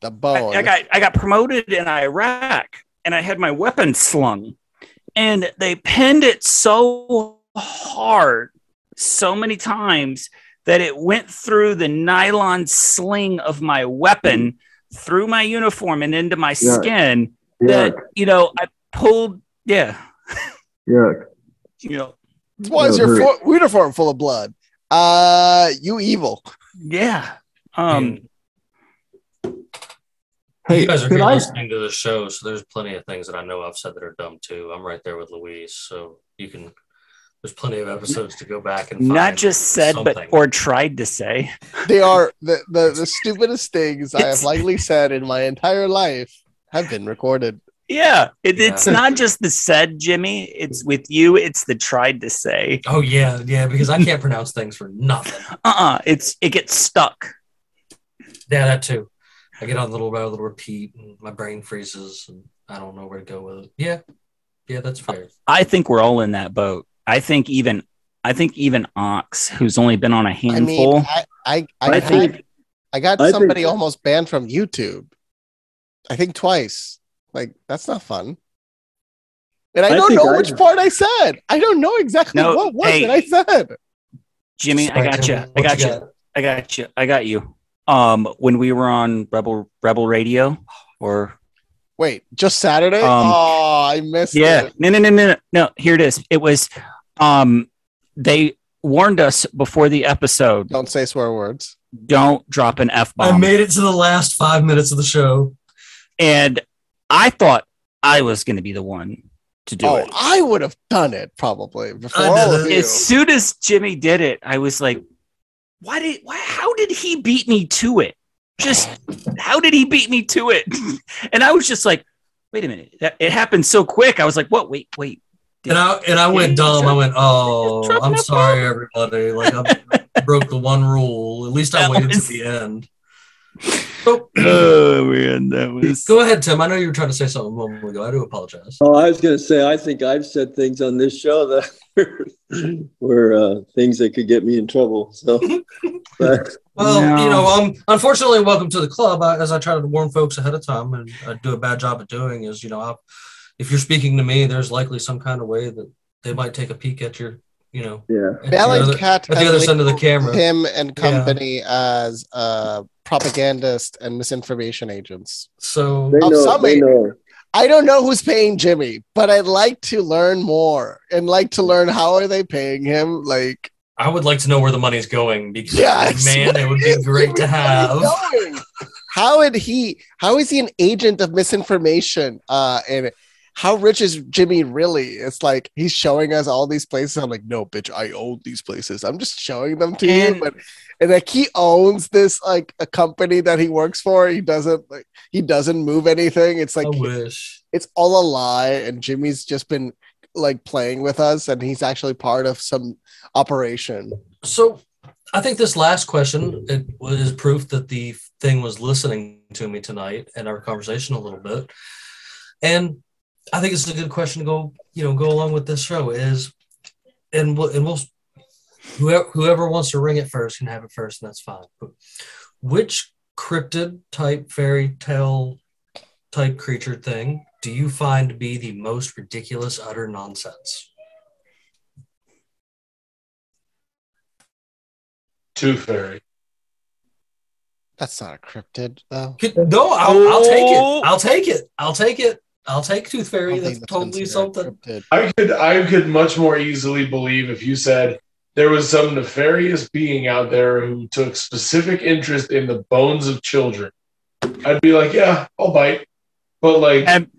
The I, I got I got promoted in Iraq, and I had my weapon slung, and they pinned it so hard, so many times that it went through the nylon sling of my weapon through my uniform and into my Yeah. skin. Yuck. That you know, I pulled. Yeah, Yuck. you know, why is your fo- uniform full of blood uh you evil yeah. Um, Hey, you guys are could here I- listening to the show, so there's plenty of things that I know I've said that are dumb too. I'm right there with Luis, so you can. There's plenty of episodes to go back and not just said, but or tried to say. they are the, the the stupidest things I have It's- likely said in my entire life have been recorded. Yeah, it, it's not just the said, Jimmy. It's with you. It's the tried to say. Oh yeah, yeah, because I can't pronounce things for nothing. Uh, uh It's it gets stuck. Yeah, that too. I get on a little a little repeat, and my brain freezes, and I don't know where to go with it. Yeah, yeah, that's fair. I think we're all in that boat. I think even I think even Ox, who's only been on a handful. mean, I I, I, I I, think- I got I think- somebody almost banned from YouTube. I think twice. Like that's not fun. And I, I don't know I- which part I said. I don't know exactly No, what was hey. it I said. Jimmy, I got you. I What got you. I got you. I got you. Um, when we were on Rebel Rebel Radio, or Wait, just Saturday? Um, oh, I missed Yeah. it. No, no, no, no, no. No, here it is. It was um they warned us before the episode, Don't say swear words. don't drop an F bomb. I made it to the last five minutes of the show. and I thought I was gonna be the one to do oh, it. I would have done it probably before all of you. As soon as Jimmy did it, I was like, why did why how did he beat me to it? Just how did he beat me to it? and I was just like, wait a minute. That, it happened so quick. I was like, what? Wait, wait. Did- And I and I went dumb. I went, oh, I'm that sorry, everybody. Like I broke the one rule. At least I That waited was- to the end. So, oh man, that was go ahead, Tim. I know you were trying to say something a moment ago. I do apologize. Oh, I was going to say, I think I've said things on this show that were, were uh, things that could get me in trouble. So, but, Well, No. you know, um, unfortunately, welcome to the club. I, as I try to warn folks ahead of time, and I do a bad job at doing, is you know, i if you're speaking to me, there's likely some kind of way that they might take a peek at your, you know, yeah. at the other, Bellingcat at the other side of the camera. him and company as uh, propagandist and misinformation agents. So They know. some They age- know. I don't know who's paying Jimmy, but I'd like to learn more and like to learn how are they paying him. Like, I would like to know where the money's going because Yeah, man, it would be great to have. How would he? How is he an agent of misinformation? Uh, and how rich is Jimmy really? It's like he's showing us all these places. I'm like, no, bitch, I own these places. I'm just showing them to And- you, but and like he owns this like a company that he works for. He doesn't like he doesn't move anything. It's like it's all a lie, and Jimmy's just been like playing with us, and he's actually part of some operation. So I think this last question it was proof that the thing was listening to me tonight and our conversation a little bit. And I think it's a good question to go, you know, go along with this show is, and we'll, and we'll, whoever, whoever wants to ring it first can have it first, and that's fine. But which cryptid type fairy tale type creature thing do you find to be the most ridiculous, utter nonsense? Tooth Fairy. That's not a cryptid, though. No, I'll, I'll take it. I'll take it. I'll take it. I'll take Tooth Fairy. don't That's think totally something. cryptid. I could I could much more easily believe if you said there was some nefarious being out there who took specific interest in the bones of children. I'd be like, yeah, I'll bite. But like, And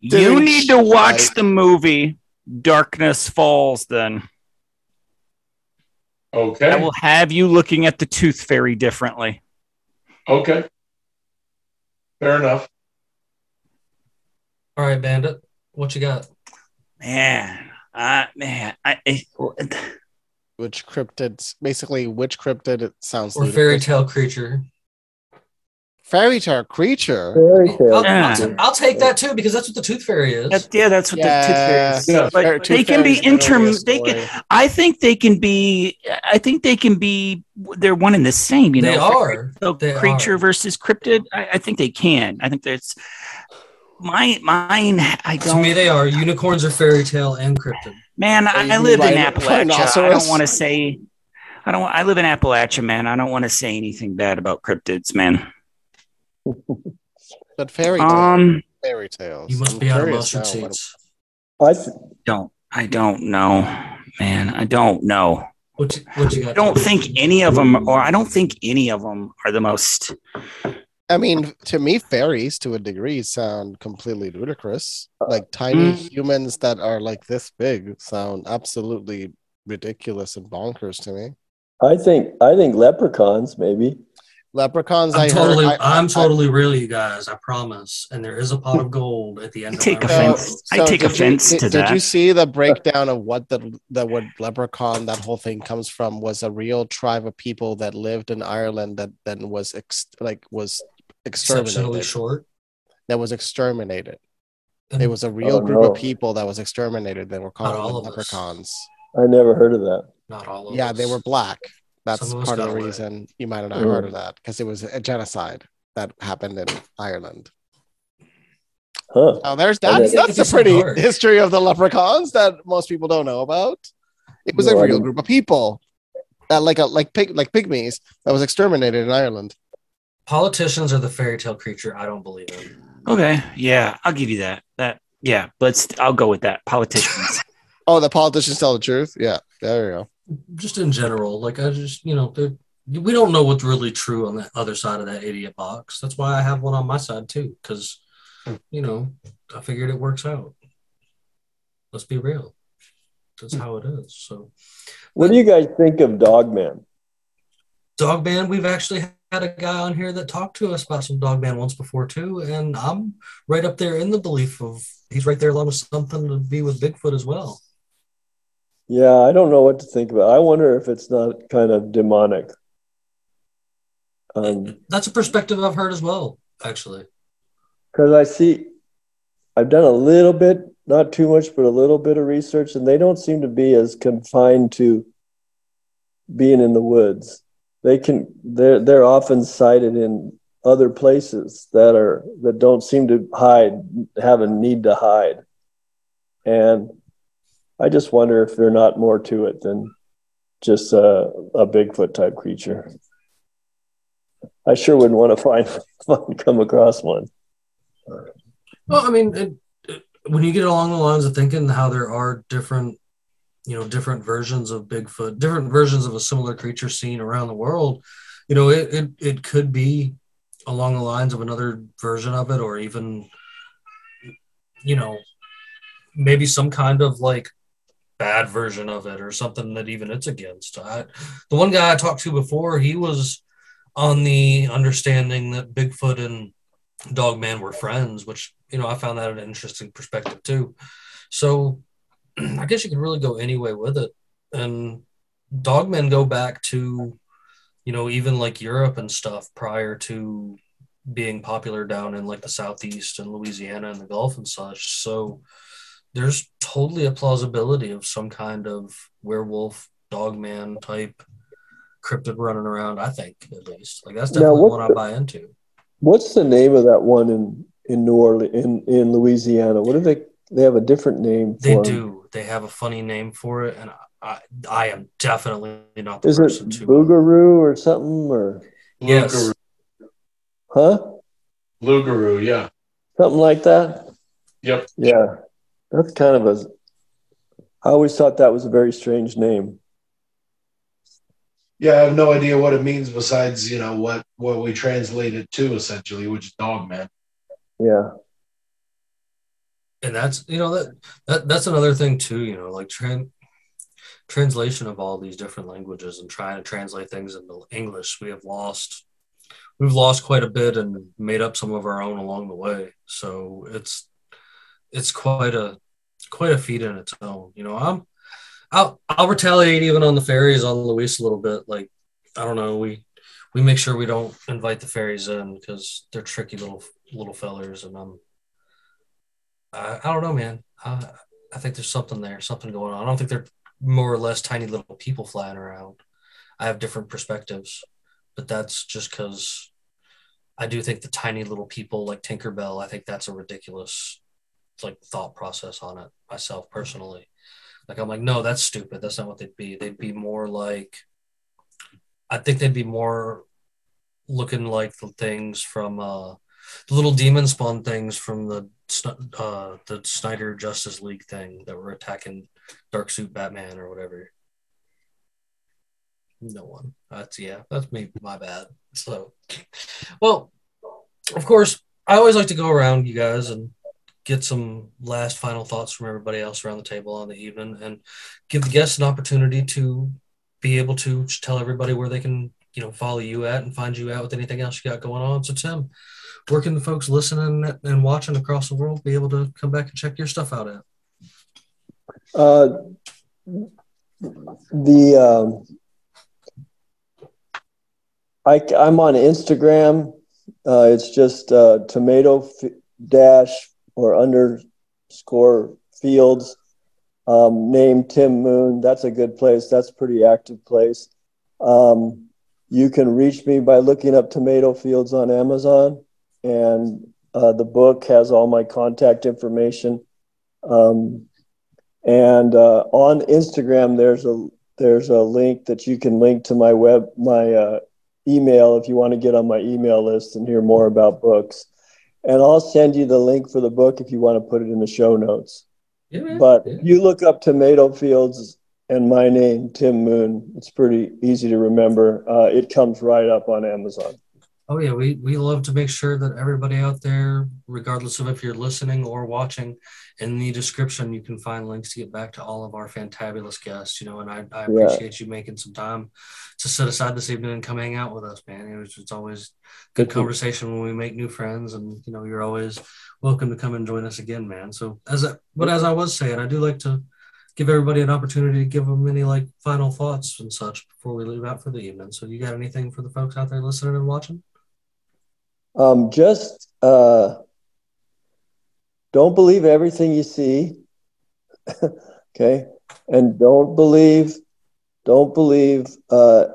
you need to watch like- the movie Darkness Falls. Then okay, I will have you looking at the Tooth Fairy differently. okay, fair enough. All right, Bandit. What you got? Man, I man, I, I Which cryptids? Basically, which cryptid? It sounds Or ludicrous. fairy tale creature? fairy tale creature. Fairy I'll, tale. I'll t- I'll take that too because that's what the Tooth Fairy is. that, yeah, that's what the Tooth Fairy is. Yeah. But Fair- they can be Tooth Fairy's inter. They can. I think they can be. I think they can be. They're one and the same. You they know, are. So They creature are. versus cryptid. I, I think they can. I think that's my mine. I To don't. To me, they are. Unicorns are fairy tale and cryptid. Man, Are I, I live in right? Appalachia. I don't want to say. I don't. I live in Appalachia, man. I don't want to say anything bad about cryptids, man. But fairy tales. Um, fairy tales. You must I'm be out of curious mustard now seats. I don't. I don't know, man. I don't know. What you, what you got? I don't think any of them, or I don't think any of them are the most. I mean, to me, fairies to a degree sound completely ludicrous. Like tiny Mm. humans that are like this big sound absolutely ridiculous and bonkers to me. I think I think leprechauns maybe. Leprechauns, I'm I totally, heard. I, I'm I- totally real, you guys. I promise. And there is a pot of gold at the end. I of take my offense. round. I take did you- offense did, to did you see the breakdown of what the the what leprechaun that whole thing comes from was a real tribe of people that lived in Ireland that then was ex, like was Exceptionally exterminated. short. That was exterminated. And It was a real Oh, group no. of people that was exterminated. They were called all leprechauns. I never heard of that. not all of Yeah, us. they were black. That's Some of part of got the away. reason you might have not Oh. heard of that because it was a genocide that happened in Ireland. Huh. Oh, there's I that's that's a pretty so hard. history of the leprechauns that most people don't know about. It was No, a I real group of people, that like a like pig like pygmies that was exterminated in Ireland. Politicians are the fairy tale creature I don't believe in. Okay, yeah, I'll give you that. That yeah, let's. I'll go with that. Politicians. Oh, the politicians tell the truth. Yeah, there you go. Just in general, like I just you know they're- we don't know what's really true on the other side of that idiot box. That's why I have one on my side too, because you know I figured it works out. Let's be real. That's how it is. So. What do you guys think of Dogman? Dogman, we've actually had a guy on here that talked to us about some Dogman once before too, and I'm right up there in the belief of he's right there along with something to be with Bigfoot as well. Yeah, I don't know what to think about. I wonder if it's not kind of demonic. Um, That's a perspective I've heard as well, actually. because I see, I've done a little bit, not too much, but a little bit of research, and they don't seem to be as confined to being in the woods. They can, they're they're often cited in other places that are that don't seem to hide, have a need to hide, and I just wonder if they're not more to it than just a, a Bigfoot type creature. I sure wouldn't want to find, come across one. Well, I mean, it, when you get along the lines of thinking how there are different, you know, different versions of Bigfoot, different versions of a similar creature seen around the world, you know, it, it, it could be along the lines of another version of it, or even, you know, maybe some kind of like bad version of it or something that even it's against. I, the one guy I talked to before, he was on the understanding that Bigfoot and Dogman were friends, which you know I found that an interesting perspective too. So I guess you could really go any way with it. And Dogmen go back to, you know, even like Europe and stuff prior to being popular down in like the southeast and Louisiana and the Gulf and such. So there's totally a plausibility of some kind of werewolf dogman type cryptid running around. I think at least like that's Now, definitely what's one I buy into. What's the name of that one in in New Orleans in in Louisiana? What do they they have a different name for? They do. They have a funny name for it, and I, I am definitely not the Is it person to. Boogaroo or something or Yes. Lugaroo, huh? Lugaroo, yeah. Something like that? Yep. Yeah. That's kind of a I always thought that was a very strange name. Yeah, I have no idea what it means besides, you know, what what we translate it to essentially, which is dog man. Yeah. And that's you know that, that that's another thing too you know like tran- translation of all these different languages and trying to translate things into english. We have lost we've lost quite a bit and made up some of our own along the way. So it's it's quite a quite a feat in its own. You know i'm i'll i'll retaliate even on the fairies on luis a little bit. Like i don't know. We we make sure we don't invite the fairies in because they're tricky little little fellers and i'm I, I don't know, man. I, I think there's something there, something going on. I don't think they're more or less tiny little people flying around. I have different perspectives, but that's just because I do think the tiny little people like Tinkerbell, I think that's a ridiculous like thought process on it myself personally. Like I'm like, no, that's stupid. That's not what they'd be. They'd be more like I think they'd be more looking like the things from uh the little demon spawn things from the uh the Snyder Justice League thing that were attacking Dark Suit Batman or whatever. No one. That's yeah, that's me my bad. So well, of course, I always like to go around you guys and get some last final thoughts from everybody else around the table on the evening and give the guests an opportunity to be able to tell everybody where they can, you know, follow you at and find you out with anything else you got going on. So Tim, where can the folks listening and watching across the world be able to come back and check your stuff out at? Uh, the um, I, I'm on Instagram. Uh, it's just uh, tomato f- dash or underscore fields. Um, name Tim Moon. That's a good place. That's pretty active place. Um, you can reach me by looking up Tomato Fields on Amazon, and uh, the book has all my contact information. Um, and uh, on Instagram, there's a there's a link that you can link to my web my uh, email if you want to get on my email list and hear more about books. and I'll send you the link for the book if you want to put it in the show notes. Yeah. But Yeah. you look up tomato fields and my name, Tim Moon. It's pretty easy to remember. Uh, it comes right up on Amazon. Oh yeah, we we love to make sure that everybody out there, regardless of if you're listening or watching, in the description you can find links to get back to all of our fantabulous guests. You know, and I, I Yeah. appreciate you making some time to set aside this evening and come hang out with us, man. It was, it's always good conversation when we make new friends, and you know, you're always welcome to come and join us again, man. So as I, but as I was saying, I do like to give everybody an opportunity to give them any like final thoughts and such before we leave out for the evening. So you got anything for the folks out there listening and watching? Um, just uh, don't believe everything you see. okay. And don't believe, don't believe, uh,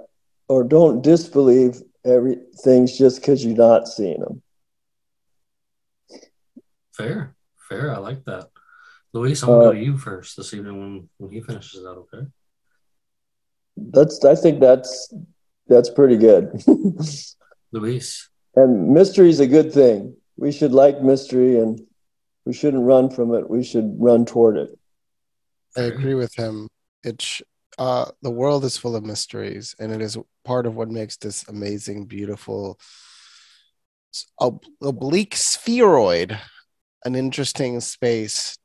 or don't disbelieve everything just because you're not seeing them. Fair, fair. I like that. Luis, I'm gonna Uh, go to you first this evening when, when he finishes that, okay? That's, I think that's, that's pretty good. Luis. And mystery is a good thing. We should like mystery and we shouldn't run from it. We should run toward it. I agree with him. It's uh, the world is full of mysteries, and it is part of what makes this amazing, beautiful, ob- oblique spheroid an interesting space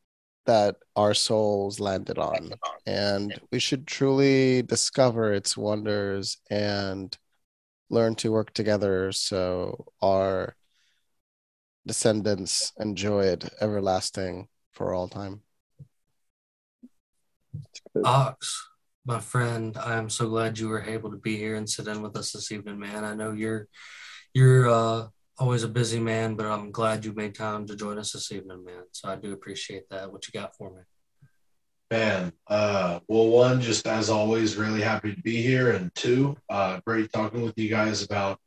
that our souls landed on. And we should truly discover its wonders and learn to work together so our descendants enjoy it everlasting for all time. Ox, my friend, I am so glad you were able to be here and sit in with us this evening, man. I know you're you're uh always a busy man, but I'm glad you made time to join us this evening, man. So I do appreciate that. What you got for me? Man, uh, well, one, just as always, really happy to be here, and two, uh, great talking with you guys about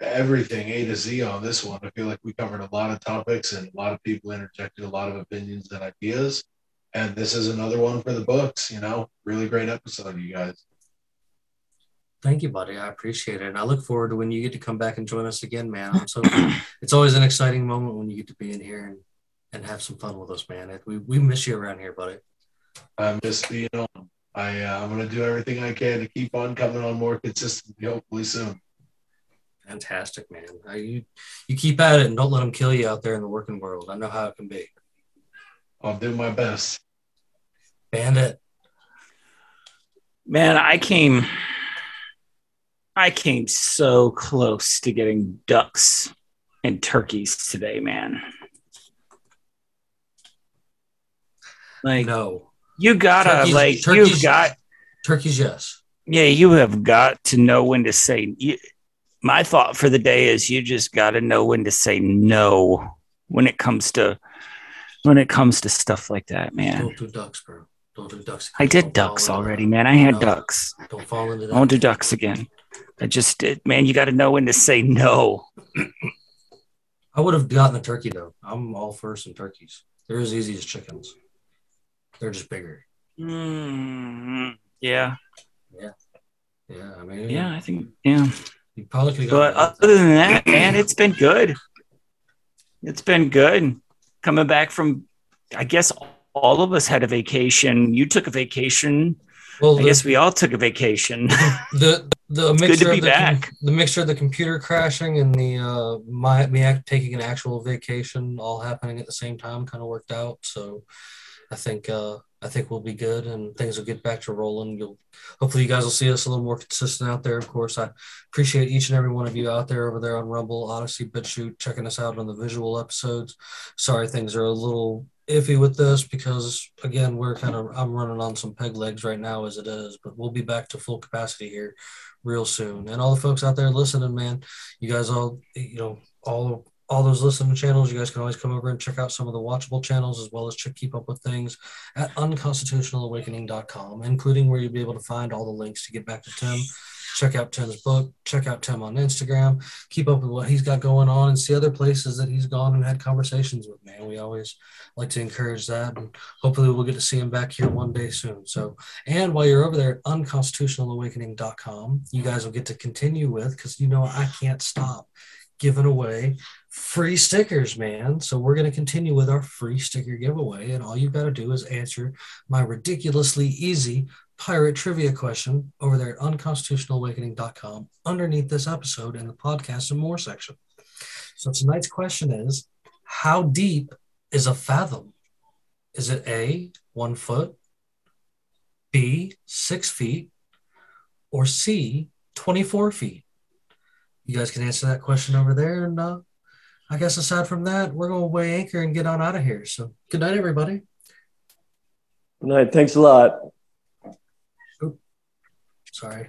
everything A to Z on this one. I feel like we covered a lot of topics, and a lot of people interjected a lot of opinions and ideas. And this is another one for the books. You know, really great episode, you guys. Thank you, buddy. I appreciate it. And I look forward to when you get to come back and join us again, man. I'm so it's always an exciting moment when you get to be in here and, and have some fun with us, man. We, we miss you around here, buddy. I'm just being on. I uh, I'm gonna do everything I can to keep on coming on more consistently. Hopefully soon. Fantastic, man. Uh, you you keep at it and don't let them kill you out there in the working world. I know how it can be. I'll do my best. Bandit. Man, I came I came so close to getting ducks and turkeys today, man. Like No. You gotta Turkeys- like you've got Turkeys, yes. yeah, you have got to know when to say you, my thought for the day is you just got to know when to say no when it comes to when it comes to stuff like that, man. Don't do ducks, bro. Don't do ducks. I did Don't ducks already, that. man. I had No. ducks. Don't fall into that. I won't do ducks again. I just did, man. You got to know when to say no. I would have gotten a turkey though. I'm all for some turkeys. They're as easy as chickens. They're just bigger. Mm, yeah, Yeah, I mean, yeah. I think yeah. You probably could have But other than that, man, it's been good. It's been good. Coming back from, I guess all of us had a vacation. You took a vacation. well, I guess we all took a vacation. the the good to mixture be of the, back. the mixture of the computer crashing and the uh my me taking an actual vacation all happening at the same time kind of worked out. So I think uh I think we'll be good and things will get back to rolling. You'll hopefully you guys will see us a little more consistent out there. Of course, I appreciate each and every one of you out there over there on Rumble, Odysee, BitChute, checking us out on the visual episodes. Sorry things are a little iffy with this because again we're kind of I'm running on some peg legs right now as it is, but we'll be back to full capacity here real soon. And all the folks out there listening, man, you guys all you know all all those listening channels, you guys can always come over and check out some of the watchable channels as well as check keep up with things at unconstitutionalawakening.com, including where you'll be able to find all the links to get back to Tim. Check out Tim's book, check out Tim on Instagram, keep up with what he's got going on and see other places that he's gone and had conversations with, man. We always like to encourage that and hopefully we'll get to see him back here one day soon. So, and while you're over there at unconstitutionalawakening.com, you guys will get to continue with because you know I can't stop giving away free stickers, man. So we're going to continue with our free sticker giveaway. And all you've got to do is answer my ridiculously easy pirate trivia question over there at unconstitutionalawakening.com underneath this episode in the podcast and more section. So tonight's question is How deep is a fathom? Is it A, one foot, B, six feet, or C, 24 feet? You guys can answer that question over there. And uh, I guess aside from that, we're going to weigh anchor and get on out of here. So good night, everybody. Good night. Thanks a lot. Sorry.